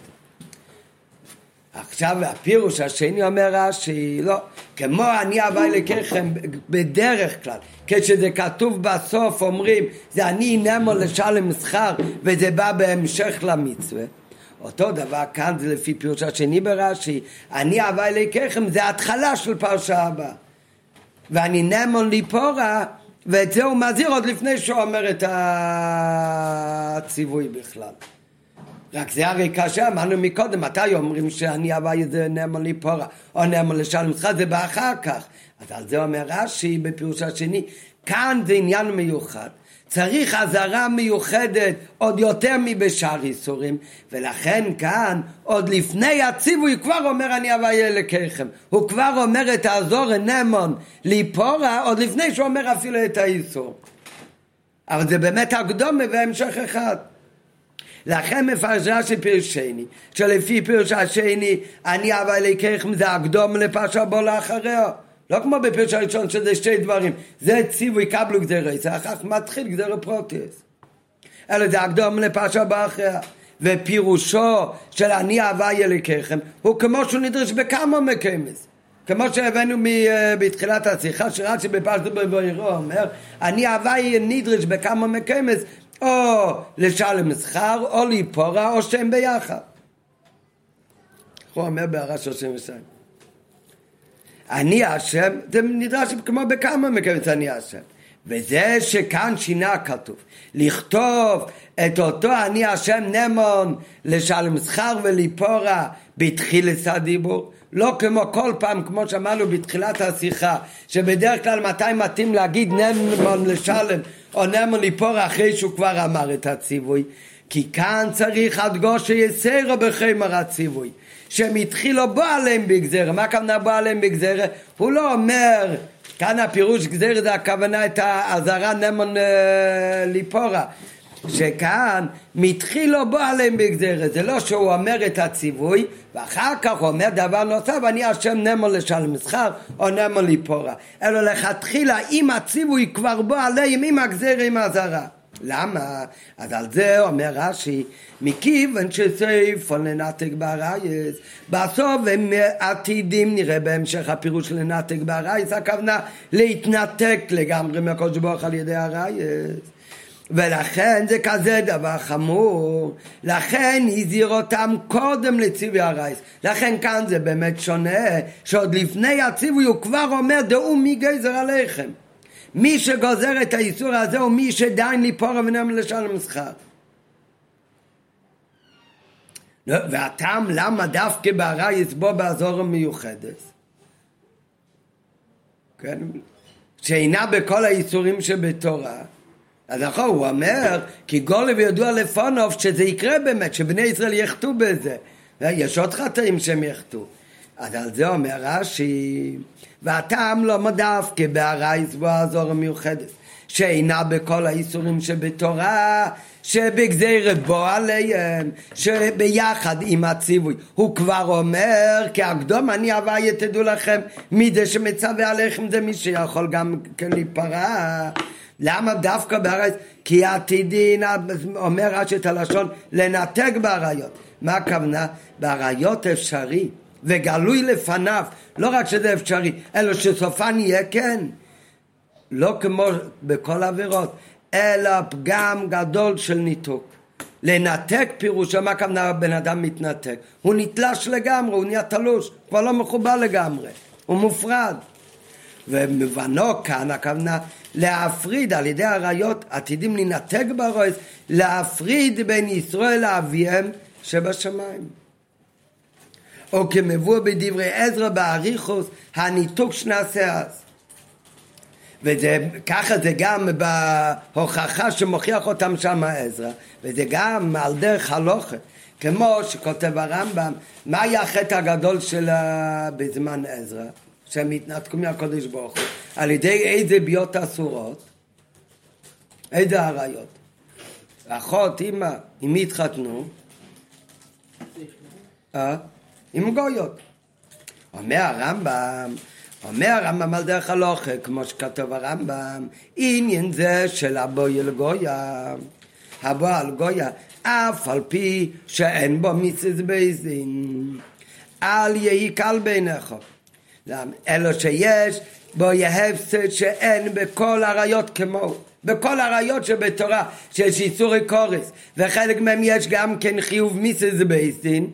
עכשיו הפירוש השני אומר רש"י, לא, כמו אני אבא אלוקיכם בדרך כלל, כשזה כתוב בסוף אומרים זה אני נמו לשלם שכר וזה בא בהמשך למצווה אותו דבר כאן זה לפי פירוש השני ברש"י אני אבא אלוקיכם זה התחלה של פרשה הבאה ואני נמון ליפורה ואת זה הוא מזהיר עוד לפני שהוא אומר את הציווי בכלל רק זה הרי קשה, אמרנו מקודם, מתי אומרים שאני אבא איזה נאמן ליפורה, או נאמן לשלם שכר, זה בא אחר כך. אז על זה אומר רש"י בפירוש השני, כאן זה עניין מיוחד. צריך אזהרה מיוחדת עוד יותר מבשאר איסורים ולכן כאן עוד לפני הציווי כבר אומר אני אביה אלוקיכם הוא כבר אומר את האזור נמון ליפורה עוד לפני שהוא אומר אפילו את האיסור אבל זה באמת הקדומה והמשך אחד. לכן מפרש רש"י פירוש שני, שלפי פירוש השני, אני אבא אלוקיכם זה הקדום לפרשה בו לאחריה. לא כמו בפירוש הראשון שזה שתי דברים, זה ציווי קבלו זה אחר כך מתחיל גזירי פרוטיס. אלא זה הקדום לפרשה בו אחריה. ופירושו של אני אהבה אלוקיכם הוא כמו שהוא נדרש בכמה מקיימס. כמו שהבאנו בתחילת השיחה שרש"י בפרשת בבוירו אומר אני אהבה נדרש בכמה מקיימס או לשלם שכר, או ליפורה, או שהם ביחד. הוא אומר בהערה 32. אני השם, זה נדרש כמו בכמה מקרים אני השם. וזה שכאן שינה כתוב, לכתוב את אותו אני השם נמון לשלם שכר וליפורה בתחילת הדיבור, לא כמו כל פעם, כמו שאמרנו בתחילת השיחה, שבדרך כלל מתי מתאים להגיד נמון לשלם או נמון ליפור אחרי שהוא כבר אמר את הציווי. כי כאן צריך הדגוש שיסרו בחמר הציווי. שהם התחילו בו עליהם בגזרה. מה הכוונה בו עליהם בגזרה? הוא לא אומר, כאן הפירוש גזרה זה הכוונה את האזהרה נמון אה, ליפורה. שכאן מתחילו בו עליהם בגזרת, זה לא שהוא אומר את הציווי ואחר כך הוא אומר דבר נוסף, אני השם נמון לשלם שכר או נמון ליפורה, אלא לכתחילה אם הציווי כבר בו עליהם עם הגזר עם הזרה, למה? אז על זה אומר רש"י, מכיוון שסייפו לנתק בארייס, בסוף הם עתידים, נראה בהמשך הפירוש לנתק בארייס, הכוונה להתנתק לגמרי מהקודש ברוך על ידי ארייס. ולכן זה כזה דבר חמור, לכן הזהיר אותם קודם לציווי הרייס. לכן כאן זה באמת שונה, שעוד לפני הציווי הוא כבר אומר דעו מי גזר עליכם. מי שגוזר את האיסור הזה הוא מי שדיין ליפור ונאמן לשלם שכר. והטעם למה דווקא בהרייס בו באזור המיוחדת? כן? שאינה בכל האיסורים שבתורה אז נכון, הוא אומר, כי גולב ידוע לפונוב שזה יקרה באמת, שבני ישראל יחטאו בזה. יש עוד חטאים שהם יחטאו. אז על זה אומר רש"י, והטעם לא מדף בו הזור המיוחדת, שאינה בכל האיסורים שבתורה, שבגזירת בו עליהם, שביחד עם הציווי. הוא כבר אומר, כי הקדום אני הוויה תדעו לכם, מי זה שמצווה עליכם זה מי שיכול גם כן להיפרע. למה דווקא בארץ? כי עתידין, אומר רש"י את הלשון, לנתק באריות. מה הכוונה? באריות אפשרי, וגלוי לפניו, לא רק שזה אפשרי, אלא שסופן יהיה כן. לא כמו בכל עבירות, אלא פגם גדול של ניתוק. לנתק פירושו, מה הכוונה בן אדם מתנתק? הוא נתלש לגמרי, הוא נהיה תלוש, כבר לא מחובר לגמרי, הוא מופרד. ומובנו כאן הכוונה להפריד על ידי הראיות עתידים להינתק ברויס, להפריד בין ישראל לאביהם שבשמיים. או כמבוא בדברי עזרא באריכוס, הניתוק שנעשה אז. וככה זה גם בהוכחה שמוכיח אותם שם עזרא, וזה גם על דרך הלוכה, כמו שכותב הרמב"ם, מה היה החטא הגדול שלה בזמן עזרא? שהם התנתקו מהקודש ברוך הוא, על ידי איזה ביות אסורות? איזה עריות? אחות, אמא, עם מי התחתנו? אה? עם גויות. אומר הרמב"ם, אומר הרמב"ם על דרך הלוכה, כמו שכתוב הרמב"ם, עניין זה של הבוי אל גויה, הבא על גויה, אף על פי שאין בו מיסס בייזין, אל יהי קל בעיניך. אלא שיש בו הפסד שאין בכל עריות כמו בכל עריות שבתורה שיש איסורי קורס וחלק מהם יש גם כן חיוב מיתת בית דין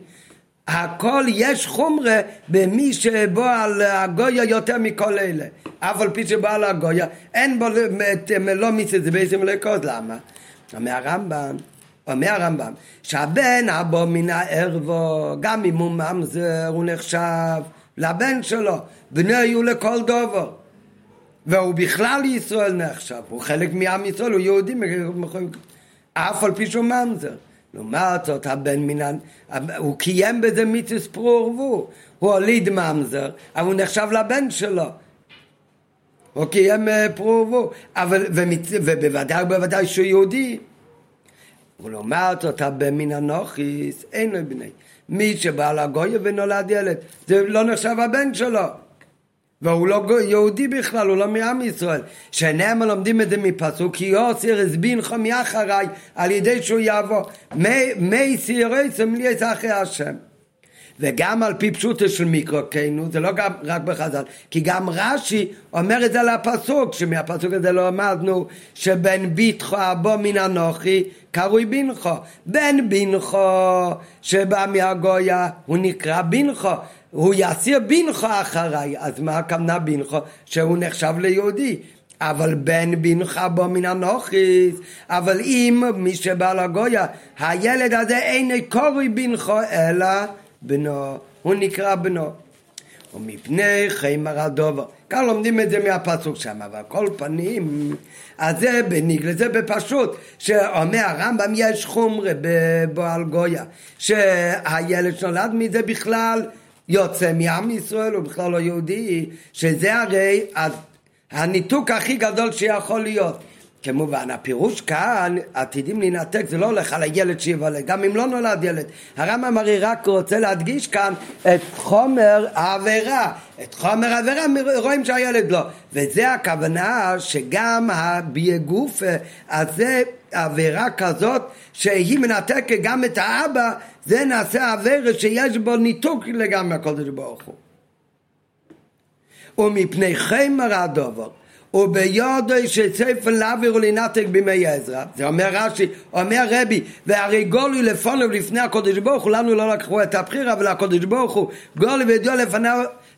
הכל יש חומרה במי שבא על הגויה יותר מכל אלה אף על פי שבא על הגויה אין בו לא מיסס בייסין ולא קורס למה? אומר הרמב"ם אומר הרמב"ם שהבן הבו מן הערבו גם אם הוא ממזר הוא נחשב לבן שלו, בני היו לכל דובר. והוא בכלל ישראל נחשב, הוא חלק מעם ישראל, הוא יהודי, אף על פי שהוא ממזר. לעומת זאת, הבן מן... הוא קיים בזה מיתוס פרו ורבו. הוא הוליד ממזר, אבל הוא נחשב לבן שלו. הוא קיים אה, פרו ורבו. אבל, ומצ... ובוודאי ובוודאי שהוא יהודי. ולעומת זאת, הבן מן הנוכיס, אין לו בני. מי שבא לגויה ונולד ילד, זה לא נחשב הבן שלו. והוא לא יהודי בכלל, הוא לא מעם ישראל. שאינם לומדים את זה מפסוק, כי יוסר הסבינך מאחריי על ידי שהוא יבוא. מי סיירי סמלי את אחרי השם. וגם על פי פשוטו של מיקרוקיינו, זה לא גם, רק בחז"ל, כי גם רש"י אומר את זה לפסוק, שמהפסוק הזה לא למדנו שבן ביתך אבו מן אנוכי קרוי בינכו. בן בינכו שבא מהגויה הוא נקרא בינכו. הוא יסיר בינכו אחריי, אז מה הכוונה בינכו? שהוא נחשב ליהודי. אבל בן בנך בו מן הנוכיס, אבל אם מי שבא לגויה, הילד הזה אין קורוי בנך אלא בנו, הוא נקרא בנו. ומפני חיימר הדובר. כאן לומדים את זה מהפסוק שם, אבל כל פנים, אז זה בניגלה, זה בפשוט, שאומר הרמב"ם יש חומרה בבועל גויה, שהילד שנולד מזה בכלל יוצא מעם ישראל, הוא בכלל לא יהודי, שזה הרי הניתוק הכי גדול שיכול להיות. כמובן, הפירוש כאן, עתידים להינתק, זה לא הולך על הילד שיוולד, גם אם לא נולד ילד. הרמב"ם הרי רק רוצה להדגיש כאן את חומר העבירה. את חומר העבירה רואים שהילד לא. וזה הכוונה שגם הביגוף הזה עבירה כזאת שהיא מנתקת גם את האבא, זה נעשה עבירה שיש בו ניתוק לגמרי מהקודש ברוך הוא. ומפני חמר הדובר, וביודו שצפן להעביר ולנתק בימי עזרא, זה אומר רש"י, אומר רבי, והרי גולי לפונו ולפני הקודש ברוך הוא, לנו לא לקחו את הבחירה ולקודש ברוך הוא, גולי וידוע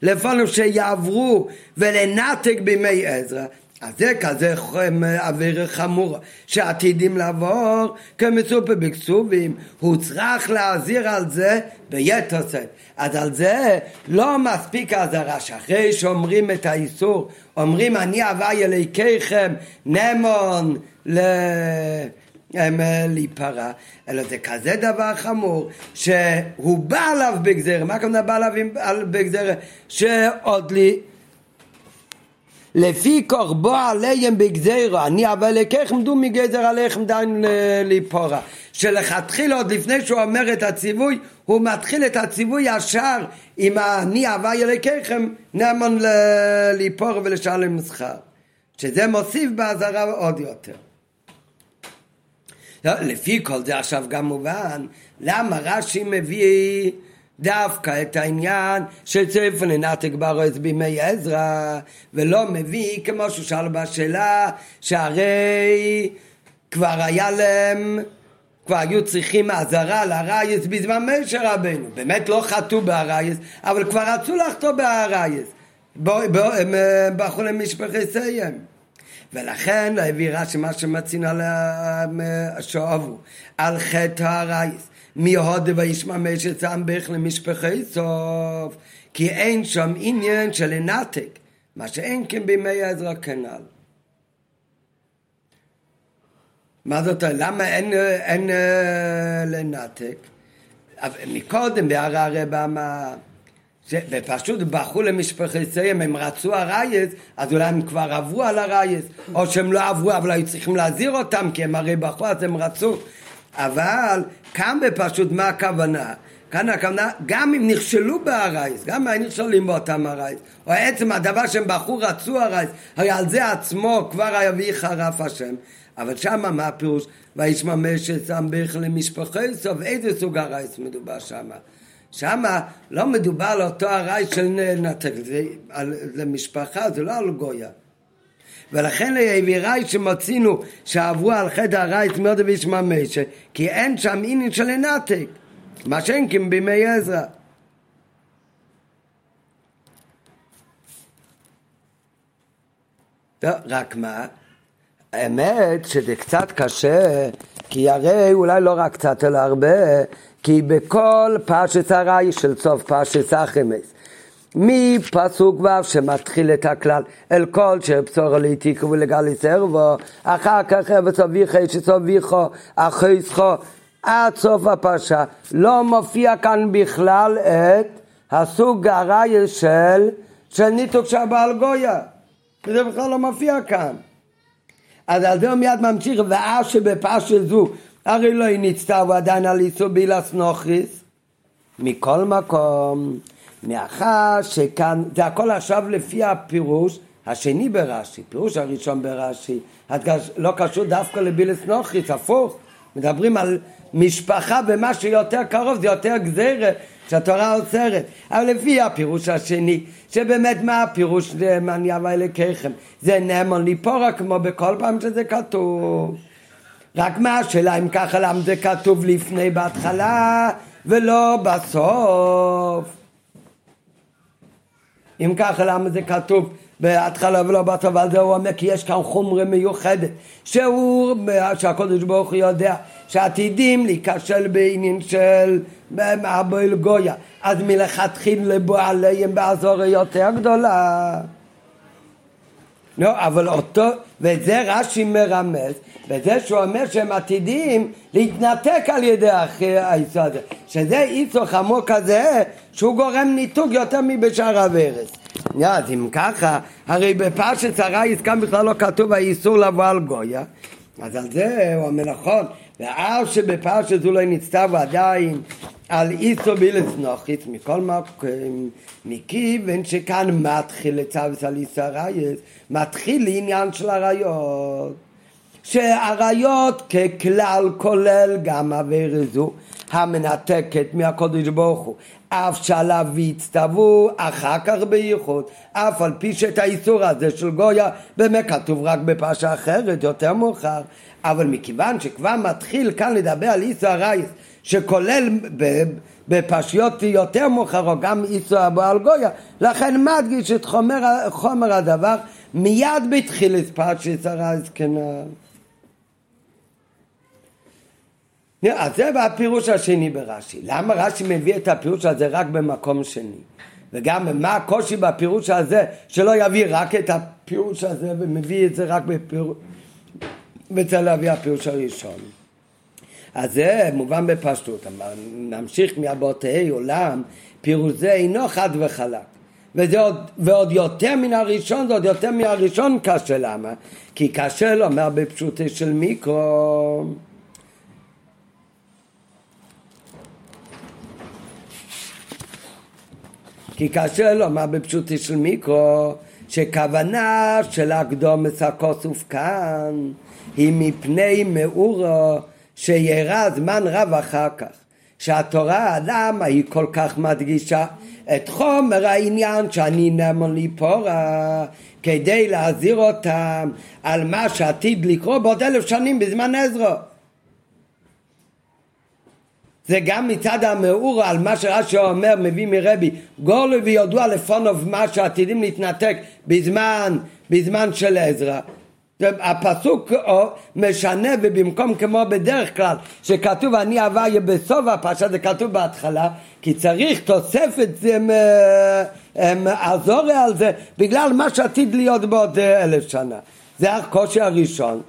לפונו שיעברו ולנתק בימי עזרא, אז זה כזה אוויר חמור שעתידים לעבור כמצופה בכסובים, הוא צריך להזהיר על זה ביתר שאת. אז על זה לא מספיק האזהרה שאחרי שאומרים את האיסור, אומרים אני אהבה אלוקיכם נמון ל... להיפרע, אלא זה כזה דבר חמור שהוא בא עליו בגזרה, מה הכוונה בא עליו בגזרה? שעוד לי לפי קורבו עליהם בגזירו, אני אבל לקחם דו מגזר עליכם דיין ליפורה. שלכתחילה עוד לפני שהוא אומר את הציווי, הוא מתחיל את הציווי ישר עם אני הווי אלוקיכם נאמן ליפור ולשלם שכר. שזה מוסיף באזהרה עוד יותר. לפי כל זה עכשיו גם מובן, למה רש"י מביא דווקא את העניין של שצריך לנתק בארץ בימי עזרא, ולא מביא כמו שהוא שאל בשאלה, שהרי כבר היה להם, כבר היו צריכים אזהרה לרייס בזמן משה רבנו. באמת לא חטאו בארייס, אבל כבר רצו לחטוא בארייס. הם אה, בחרו למשפחי סיים. ולכן הביא רש"י מה שמצינו על השואבו, על חטא הרייס. מי הודה וישמע משת סמבך למשפחי סוף, כי אין שם עניין של לנתק, מה שאין כן בימי עזרא כנ"ל. מה זאת אומרת? למה אין, אין, אה, לנתק? מקודם בהר הרבה אמר ופשוט בכו למשפחותיהם, הם רצו הרייס, אז אולי הם כבר עברו על הרייס, או שהם לא עברו אבל היו צריכים להזהיר אותם, כי הם הרי בכו אז הם רצו. אבל כאן בפשוט מה הכוונה? כאן הכוונה, גם אם נכשלו בהרייס, גם אם נכשלים באותם הרייס, או עצם הדבר שהם בחרו רצו הרייס, הרי על זה עצמו כבר יביא חרף השם. אבל שמה מה הפירוש? וישמע משת סמביך למשפחי סוף, איזה סוג הרייס מדובר שמה? שמה לא מדובר על אותו הרייס של נתק, זה על, למשפחה, זה לא על גויה. ולכן העבירה שמצינו שעברו על חטא הרייס מאוד וישמע משה, כי אין שם עניין של לנתק, מה שאין כי בימי עזרא. רק מה? האמת שזה קצת קשה, כי הרי אולי לא רק קצת אלא הרבה, כי בכל פרשת הרי של סוף פרשת אחמס, מפסוק ו' שמתחיל את הכלל, אל כל שבשורו לעתיקו ולגלי סרבו, אחר כך אבץ אביכי שסוביכו, אחיסכו, עד סוף הפרשה. לא מופיע כאן בכלל את הסוג הרעי של, של ניתוק של בעל גויה. זה בכלל לא מופיע כאן. אז על זה הוא מיד ממשיך, ואז שבפרשה זו, הרי לא נצטער עדיין על איסור בילס נוכריס. מכל מקום, מאחר שכאן, זה הכל עכשיו לפי הפירוש השני ברש"י, פירוש הראשון ברש"י, לא קשור דווקא לבילס נוכריס, הפוך, מדברים על משפחה ומה שיותר קרוב זה יותר גזירת שהתורה אוסרת. אבל לפי הפירוש השני, שבאמת מה הפירוש אני אבא אלוקיכם? זה נאמון ליפורה כמו בכל פעם שזה כתוב. רק מה השאלה אם ככה למה זה כתוב לפני בהתחלה ולא בסוף? אם ככה למה זה כתוב בהתחלה ולא בסוף, על זה הוא אומר כי יש כאן חומרה מיוחדת שהוא, שהקדוש ברוך הוא יודע שעתידים להיכשל בעניין של אבויל גויה. אז מלכתחילה לבוא עליהם באזור יותר גדולה. לא, אבל אותו, וזה רש"י מרמז, בזה שהוא אומר שהם עתידים להתנתק על ידי האיסור הזה, שזה איסור חמור כזה שהוא גורם ניתוק יותר מבשאר הוורס. אז אם ככה, הרי בפרשת הרייס כאן בכלל לא כתוב האיסור לבוא על גויה, אז על זה הוא אומר נכון, ואף שבפרשת זו לא נצטב עדיין על איסו בילס נוחיס מכל מקום, מכיוון שכאן מתחיל לצוות על איסו הרייס, מתחיל לעניין של הריות. שהעריות ככלל כולל גם עבירה זו המנתקת מהקודש ברוך הוא. אף שעליו והצטוו אחר כך בייחוד. אף על פי שאת האיסור הזה של גויה באמת כתוב רק בפרשה אחרת יותר מאוחר. אבל מכיוון שכבר מתחיל כאן לדבר על איסור הרייס שכולל בפרשיות יותר מאוחרות גם איסור הבעל גויה לכן מדגיש את חומר, חומר הדבר מיד בתחילת פרשת הרייס כנראה אז זה הפירוש השני ברש"י. למה רש"י מביא את הפירוש הזה רק במקום שני? וגם מה הקושי בפירוש הזה שלא יביא רק את הפירוש הזה ומביא את זה רק בפירוש... וצריך להביא הפירוש הראשון. אז זה מובן בפשטות, נמשיך מהבוטי עולם, פירוש זה אינו חד וחלק. וזה עוד, ועוד יותר מן הראשון, זה עוד יותר מהראשון קשה, למה? כי קשה לומר בפשוטי של מיקרו. כי כאשר לומר בפשוטי של מיקרו שכוונה של הקדומס הכוסוף כאן היא מפני מאורו שירא זמן רב אחר כך שהתורה למה היא כל כך מדגישה את חומר העניין שאני נאמון ליפורה כדי להזהיר אותם על מה שעתיד לקרות בעוד אלף שנים בזמן עזרו זה גם מצד המאור על מה שרש"י אומר, מביא מרבי, גולו וידוע לפונוב מה שעתידים להתנתק בזמן, בזמן של עזרא. הפסוק משנה ובמקום כמו בדרך כלל שכתוב אני אביה בסוף הפרשה זה כתוב בהתחלה כי צריך תוספת עזורי על זה בגלל מה שעתיד להיות בעוד אלף שנה זה הקושי הראשון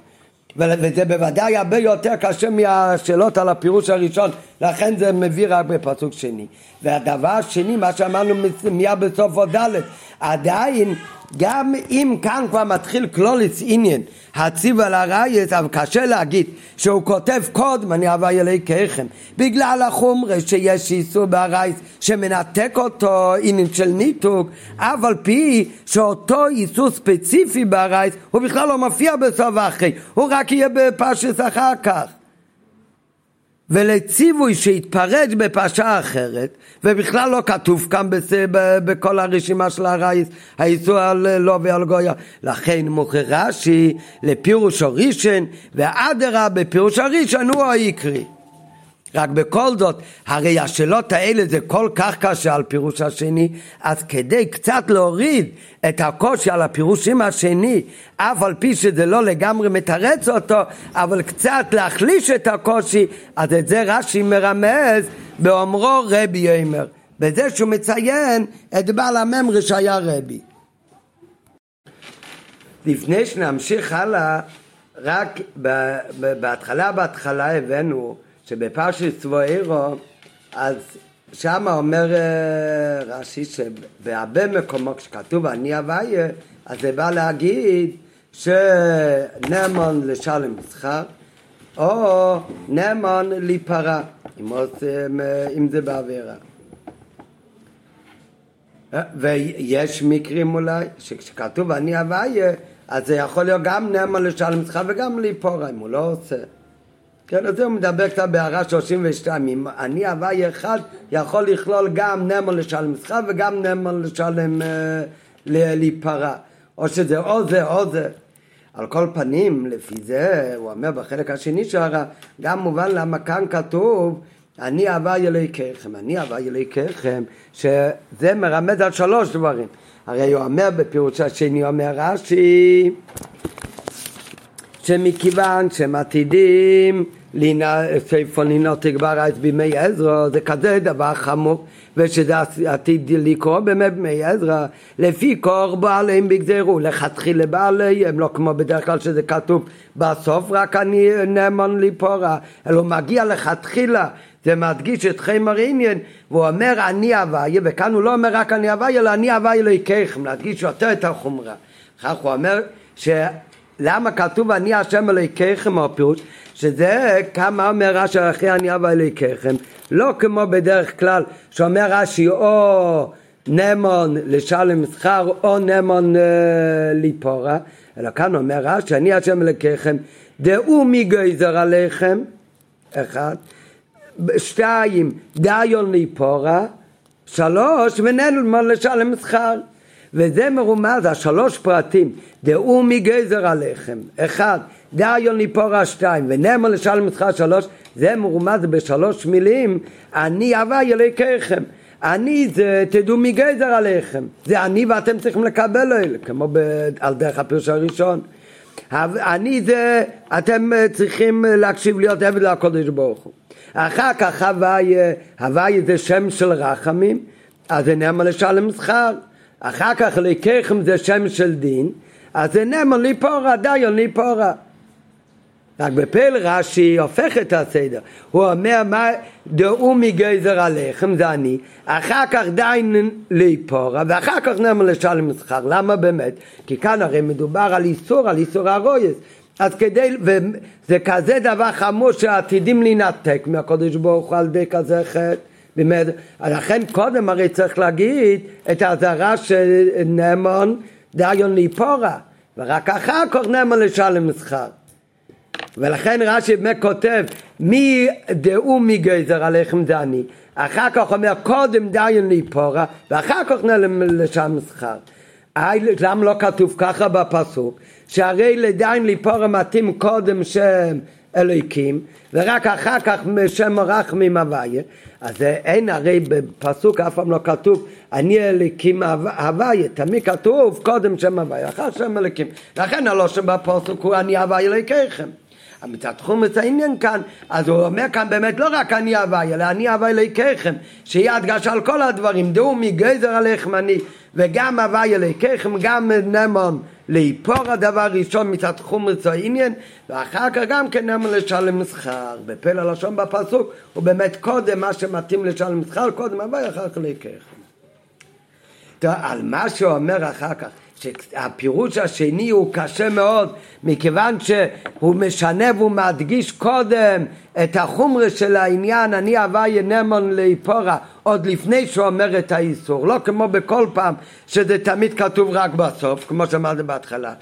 וזה בוודאי הרבה יותר קשה מהשאלות על הפירוש הראשון, לכן זה מביא רק בפסוק שני. והדבר השני, מה שאמרנו מיד בסוף אות ד', עדיין גם אם כאן כבר מתחיל כללות עניין הציווי על עריות, אבל קשה להגיד שהוא כותב קודם אני אביא אליכם בגלל החומרה שיש איסור בעריות שמנתק אותו עניין של ניתוק אף על פי שאותו איסור ספציפי ברייס הוא בכלל לא מופיע בסוף אחרי הוא רק יהיה בפרשס אחר כך ולציווי שהתפרץ בפרשה אחרת, ובכלל לא כתוב כאן. בכל הרשימה של הרייס, האיסור על לא ועל גויה. לכן מוכר רש"י לפירוש הראשון, ואדרה בפירוש הראשון הוא העיקרי. רק בכל זאת, הרי השאלות האלה זה כל כך קשה על פירוש השני, אז כדי קצת להוריד את הקושי על הפירושים השני, אף על פי שזה לא לגמרי מתרץ אותו, אבל קצת להחליש את הקושי, אז את זה רש"י מרמז באומרו רבי יאמר, בזה שהוא מציין את בעל הממרי שהיה רבי. לפני שנמשיך הלאה, רק בהתחלה בהתחלה הבאנו שבפרשת צבואירו, אז שם אומר אה, רש"י שבהרבה מקומות כשכתוב אני אביה, אז זה בא להגיד שנאמון לשלם מסחר, או נאמון להיפרע, אם, אם זה בעבירה. אה, ויש מקרים אולי, שכשכתוב אני אביה, אז זה יכול להיות גם נאמון לשלם מסחר וגם להיפורע, אם הוא לא עושה. כן, אז הוא מדבר קצת בהערה 32, אם אני הוואי אחד יכול לכלול גם נמון לשלם מסחר וגם נמון לשלם אה, להיפרע, או שזה או זה או זה. על כל פנים, לפי זה, הוא אומר בחלק השני של הרע, גם מובן למה כאן כתוב אני הוואי אלוהיכיכם, אני הוואי אלוהיכיכם, שזה מרמז על שלוש דברים. הרי הוא אומר בפירוש השני, אומר רש"י שמכיוון שהם עתידים ספר לינות תגבר אז בימי עזרא זה כזה דבר חמור ושזה עתיד לקרוא באמת בימי עזרא. לפי קור בעליהם בגזרו לכתחילה בעלי הם לא כמו בדרך כלל שזה כתוב בסוף רק אני נאמן ליפורה אלא הוא מגיע לכתחילה זה מדגיש את חמר עניין והוא אומר אני אביי וכאן הוא לא אומר רק אני אביי אלא אני אביי אלוהיכיכם להדגיש יותר את החומרה. כך הוא אומר ש... למה כתוב אני השם אלוהיכיכם הפירוש שזה כמה אומר רש"י אחרי אני אבא אלוהיכיכם לא כמו בדרך כלל שאומר רש"י או נמון לשלם שכר או נמון אה, ליפורה, אלא כאן אומר רש"י, אני השם אלוקיכם, דעו מי גזר עליכם, אחד, שתיים, דיון ליפורה, שלוש, ונמון לשלם שכר. וזה מרומז, השלוש פרטים, דעו מי גזר עליכם, אחד, דיון ליפורה שתיים, ונמון לשלם שכר שלוש, זה מרומז בשלוש מילים, אני הווי אלוקיכם. אני זה תדעו מי גזר עליכם, זה אני ואתם צריכים לקבל אלה, כמו ב, על דרך הפירוש הראשון. אני זה, אתם צריכים להקשיב להיות עבד לקודש ברוך הוא. אחר כך הוויה, הוויה זה שם של רחמים, אז זה נאמר לשלם שכר. אחר כך לקחם זה שם של דין, אז זה נאמר ליפורה, דיון ליפורה. רק בפל רש"י הופך את הסדר, הוא אומר מה דעו מגזר עליכם זה אני, אחר כך דיין ליפורה ואחר כך נאמר לשלם שכר, למה באמת? כי כאן הרי מדובר על איסור, על איסור הרויס, אז כדי, וזה כזה דבר חמור שעתידים להינתק מהקודש ברוך הוא על ידי כזה חטא לכן קודם הרי צריך להגיד את האזהרה של נאמון דיון ליפורה ורק אחר כך נאמון לשלם שכר ולכן רש"י באמת כותב מי דעו מי גזר עליכם אני אחר כך אומר קודם דיין ליפורה ואחר כך נעלם לשם שכר למה לא כתוב ככה בפסוק? שהרי לדיין ליפורה מתאים קודם שם אלוהיקים ורק אחר כך שם רחמים הוויה אז אין הרי בפסוק אף פעם לא כתוב אני אלוקים הוויה תמיד כתוב קודם שם הוויה אחר שם אלוקים לכן הלושן בפסוק הוא אני הוויה אלוהיכם מצד חומץ העניין כאן, אז הוא אומר כאן באמת לא רק אני הווי, אלא אני הווי אלוהיכם, שיהיה הדגשה על כל הדברים, דעו מגזר אני, וגם הווי אלוהיכם, גם נמון לאיפור הדבר ראשון מצד חומץ העניין, ואחר כך גם כן נמון לשלם שכר. בפל הלשון בפסוק הוא באמת קודם מה שמתאים לשלם שכר, קודם הווי אחר כך אלוהיכם. על מה שהוא אומר אחר כך שהפירוש השני הוא קשה מאוד מכיוון שהוא משנה והוא מדגיש קודם את החומרה של העניין אני הוויה נמון לאיפורה עוד לפני שהוא אומר את האיסור. לא כמו בכל פעם שזה תמיד כתוב רק בסוף כמו שאמרתי בהתחלה.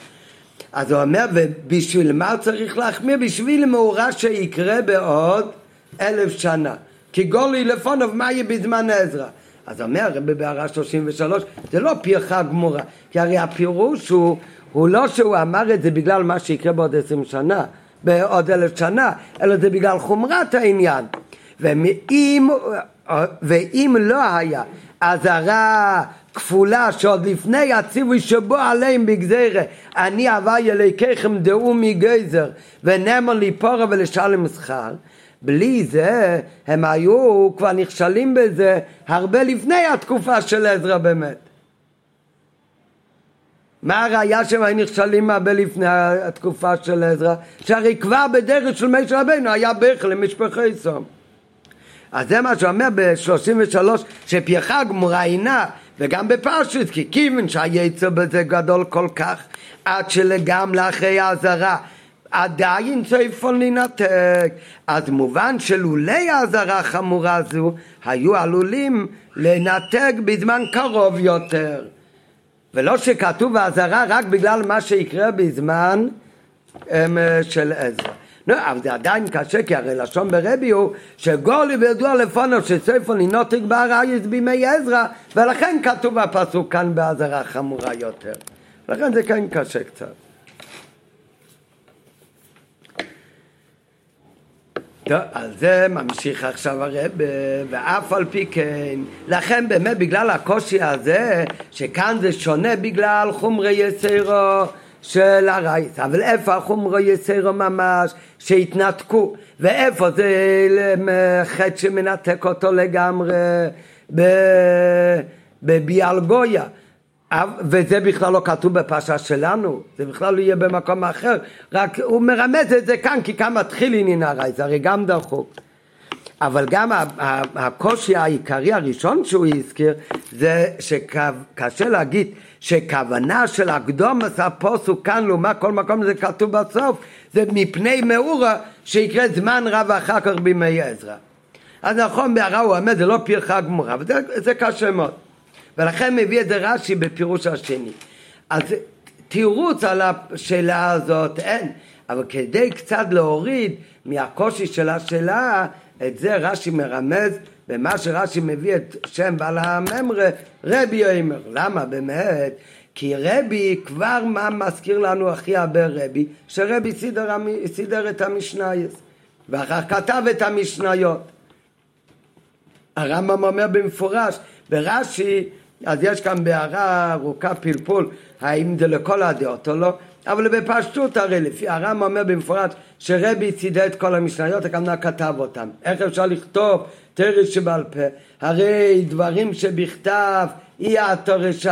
אז הוא אומר ובשביל מה צריך להחמיר? בשביל מאורע שיקרה בעוד אלף שנה. כי גולי לפונוב מה יהיה בזמן עזרא אז אומר הרב בהערה 33, זה לא פרחה גמורה, כי הרי הפירוש הוא, הוא לא שהוא אמר את זה בגלל מה שיקרה בעוד עשרים שנה, בעוד אלף שנה, אלא זה בגלל חומרת העניין. ואם, ואם לא היה אזהרה כפולה שעוד לפני הציווי שבו עליהם בגזירה אני הווי אלוהיכם דעו מגזר ונאמר לי פורה ולשלם שכר בלי זה הם היו כבר נכשלים בזה הרבה לפני התקופה של עזרא באמת. מה הראייה שהם היו נכשלים הרבה לפני התקופה של עזרא? שהרי כבר בדרך של משה רבנו היה בכי למשפחי סום. אז זה מה שאומר ב-33 שפייחה גמורה עינה וגם בפרשת כי כיוון שהיצר בזה גדול כל כך עד שלגם לאחרי האזהרה עדיין צפון להינתק. אז מובן שלולי האזהרה החמורה הזו היו עלולים לנתק בזמן קרוב יותר. ולא שכתוב האזהרה רק בגלל מה שיקרה בזמן הם, של עזרא. לא, אבל זה עדיין קשה, כי הרי לשון ברבי הוא שגולי וידוע לפונו שספר לנותק בארעיס בימי עזרא, ולכן כתוב הפסוק כאן באזהרה חמורה יותר. לכן זה כן קשה קצת. טוב, על זה ממשיך עכשיו הרב, ואף על פי כן, לכן באמת בגלל הקושי הזה, שכאן זה שונה בגלל חומרי יסירו של הרייס, אבל איפה החומרי יסירו ממש, שהתנתקו, ואיפה זה חטא שמנתק אותו לגמרי בביאל גויה. וזה בכלל לא כתוב בפרשה שלנו, זה בכלל לא יהיה במקום אחר, רק הוא מרמז את זה כאן, כי כאן מתחיל עניין הרי, זה הרי גם דחוק. אבל גם הקושי העיקרי הראשון שהוא הזכיר, זה שקשה להגיד שכוונה של הקדומס הפוסוק כאן לעומת כל מקום זה כתוב בסוף, זה מפני מאורה שיקרה זמן רב אחר כך בימי עזרא. אז נכון, בהערה הוא אומר, זה לא פרחה גמורה, וזה קשה מאוד. ולכן מביא את זה רש"י בפירוש השני. אז תירוץ על השאלה הזאת אין, אבל כדי קצת להוריד מהקושי של השאלה, את זה רש"י מרמז במה שרש"י מביא את שם בעל הממרה, רבי יאמר. למה באמת? כי רבי כבר מה מזכיר לנו הכי הרבה רבי? שרבי סידר, סידר את המשנייס ואחר כתב את המשניות. הרמב"ם אומר במפורש, ברש"י, אז יש כאן בהערה ארוכה פלפול, האם זה לכל הדעות או לא, אבל בפשטות הרי לפי הרמב"ם אומר במפורש שרבי צידה את כל המשניות, הכוונה כתב אותם. איך אפשר לכתוב תרש שבעל פה? הרי דברים שבכתב אי התורשי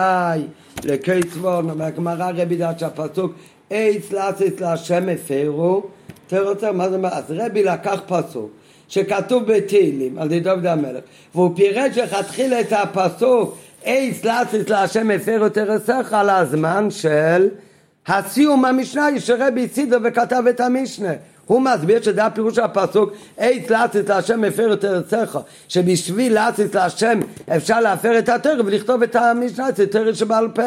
לקיצבון, אומר הגמרא רבי דעת שהפסוק אייס לאסיס להשם הפרו, תראה מה זה אומר? אז רבי לקח פסוק שכתוב בתהילים על ידי דוד המלך והוא פירש לכתחילה את הפסוק אייס לאסיס להשם הפרו תרסך על הזמן של הסיום המשנה שרבי סידר וכתב את המשנה. הוא מסביר שזה הפירוש של הפסוק אייס לאסיס להשם הפר את ארצך שבשביל לאסיס להשם אפשר להפר את התרא ולכתוב את המשנה זה תרא שבעל פה.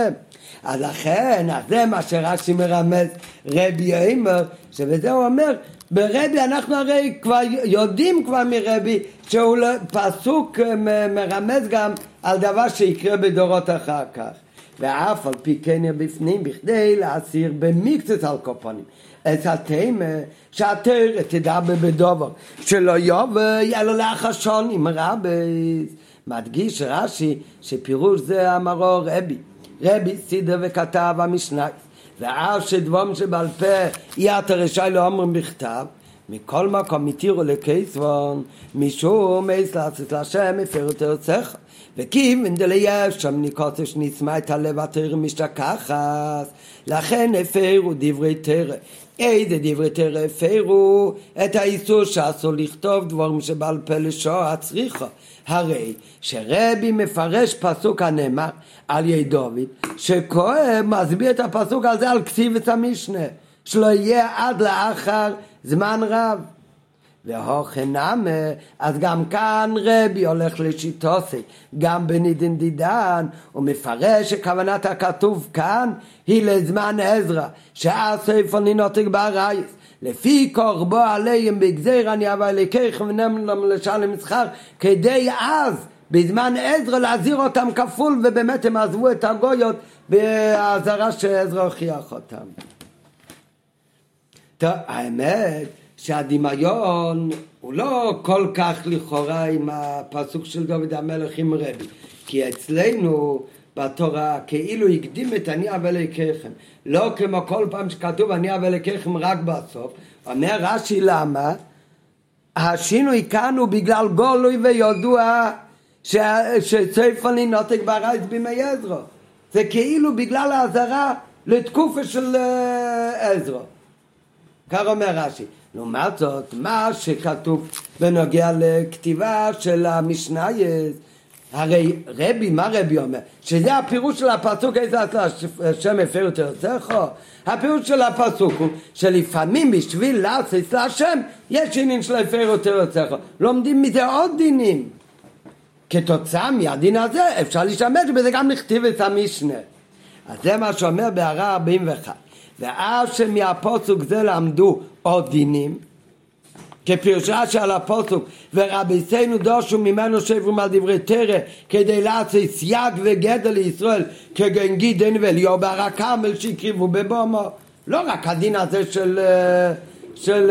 אז לכן, אז זה מה שרש"י מרמז רבי יאמר שבזה הוא אומר ברבי אנחנו הרי כבר יודעים כבר מרבי שהוא לא- פסוק מרמז גם על דבר שיקרה בדורות אחר כך. ואף על פי כן בפנים בכדי להסיר במקצת על קופונים את התימה שהתרא תדע בדובר שלא יובא יהיה לו לאחשון עם רבי. מדגיש רש"י שפירוש זה אמרו רבי. רבי סידר וכתב המשנה ואף שדבום שבעל פה יהיה רשאי לא בכתב מכל מקום מתירו לקייסבון משום אייס לעשות להשם הפרו תרצך וכיוון דלייב שם ניקוצש נצמא את הלב התרא משתכחת לכן הפרו דברי תרא איזה דברי תרא הפרו? את האיסור שאסור לכתוב דבורים שבעל פה לשוע הצריכה הרי שרבי מפרש פסוק הנאמר על ידי דוד שכהן מסביר את הפסוק הזה על כתיב את המשנה שלא יהיה עד לאחר זמן רב והוכנמה, אז גם כאן רבי הולך לשיטוסי, גם בנידין דידן, הוא מפרש שכוונת הכתוב כאן היא לזמן עזרא, שאז ספר נינותק בארייס. לפי קורבו עליהם בגזיר אני אבא אלוקיכם ונם לשלם מסחר, כדי אז בזמן עזרא להזהיר אותם כפול ובאמת הם עזבו את הגויות באזהרה שעזרא הוכיח אותם. טוב, האמת שהדמיון הוא לא כל כך לכאורה עם הפסוק של דוד המלך עם רבי, כי אצלנו בתורה כאילו הקדים את אני אבא אלוקיכם, לא כמו כל פעם שכתוב אני אבא אלוקיכם רק בסוף, אומר רש"י למה? השינוי כאן הוא בגלל גולוי וידוע שצפוני נותק ברייס בימי עזרו, זה כאילו בגלל האזהרה לתקופה של אה, עזרו, כך אומר רש"י. לעומת זאת, מה שכתוב בנוגע לכתיבה של המשנייס, הרי רבי, מה רבי אומר? שזה הפירוש של הפסוק איזה השם הפר יותר תרצחו? הפירוש של הפסוק הוא שלפעמים בשביל לעשות להשם יש עניין של הפר יותר תרצחו. לומדים מזה עוד דינים. כתוצאה מהדין הזה אפשר להשתמש בזה גם לכתיב את המשנה. אז זה מה שאומר בהערה 41. ואף שמהפוסוק זה למדו עוד דינים, כפירושה של הפוסוק ורביסנו דושו ממנו שברו על דברי תרא כדי לעשות סייג וגדל לישראל כגון גידן ואליהו בהר הכרמל שהקריבו בבומו לא רק הדין הזה של של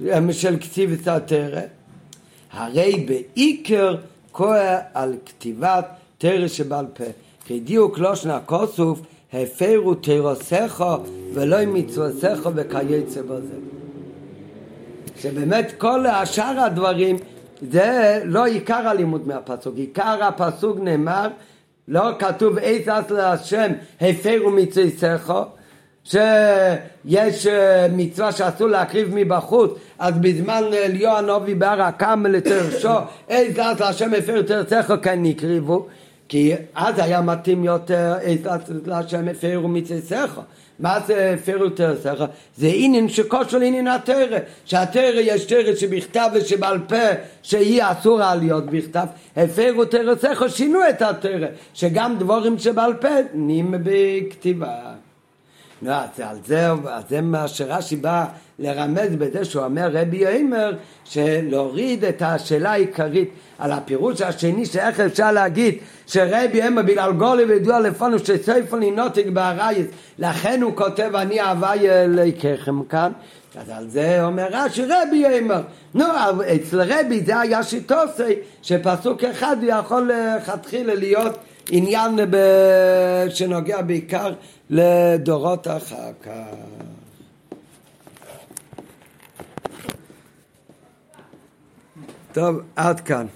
של, של כתיב התרא הרי בעיקר כוח על כתיבת תרא שבעל פה כדיוק לא שנה כוסוף הפרו תירוסך ולא מצווסך וכייצא בזה. שבאמת כל השאר הדברים זה לא עיקר הלימוד מהפסוק, עיקר הפסוק נאמר לא כתוב איזה אז להשם הפרו מצווסך שיש מצווה שאסור להקריב מבחוץ. אז בזמן אליהו הנובי בהר הקם לתרשו איזה אז להשם הפרו תרצך כן הקריבו. כי אז היה מתאים יותר לשם הפרו מצאצך. מה זה הפרו תרסך? זה עניין שקושר לעניין התרא, שהתרא יש תרא שבכתב ושבעל פה שהיא אסורה להיות בכתב, הפרו תרסך שינו את התרא, שגם דבורים שבעל פה נהיים בכתיבה. נו, אז על זה, אז זה מה שרש"י בא לרמז בזה שהוא אומר רבי יאמר שלהוריד את השאלה העיקרית על הפירוש השני שאיך אפשר להגיד שרבי יאמר בגלל גולי וידוע לפונו שספר נינותק בארייס לכן הוא כותב אני אהבי אלוהיכם כאן אז על זה אומר רש"י רבי יאמר נו אצל רבי זה היה שיטוסי שפסוק אחד יכול לכתחילה להיות עניין שנוגע בעיקר לדורות אחר כך. טוב, עד כאן.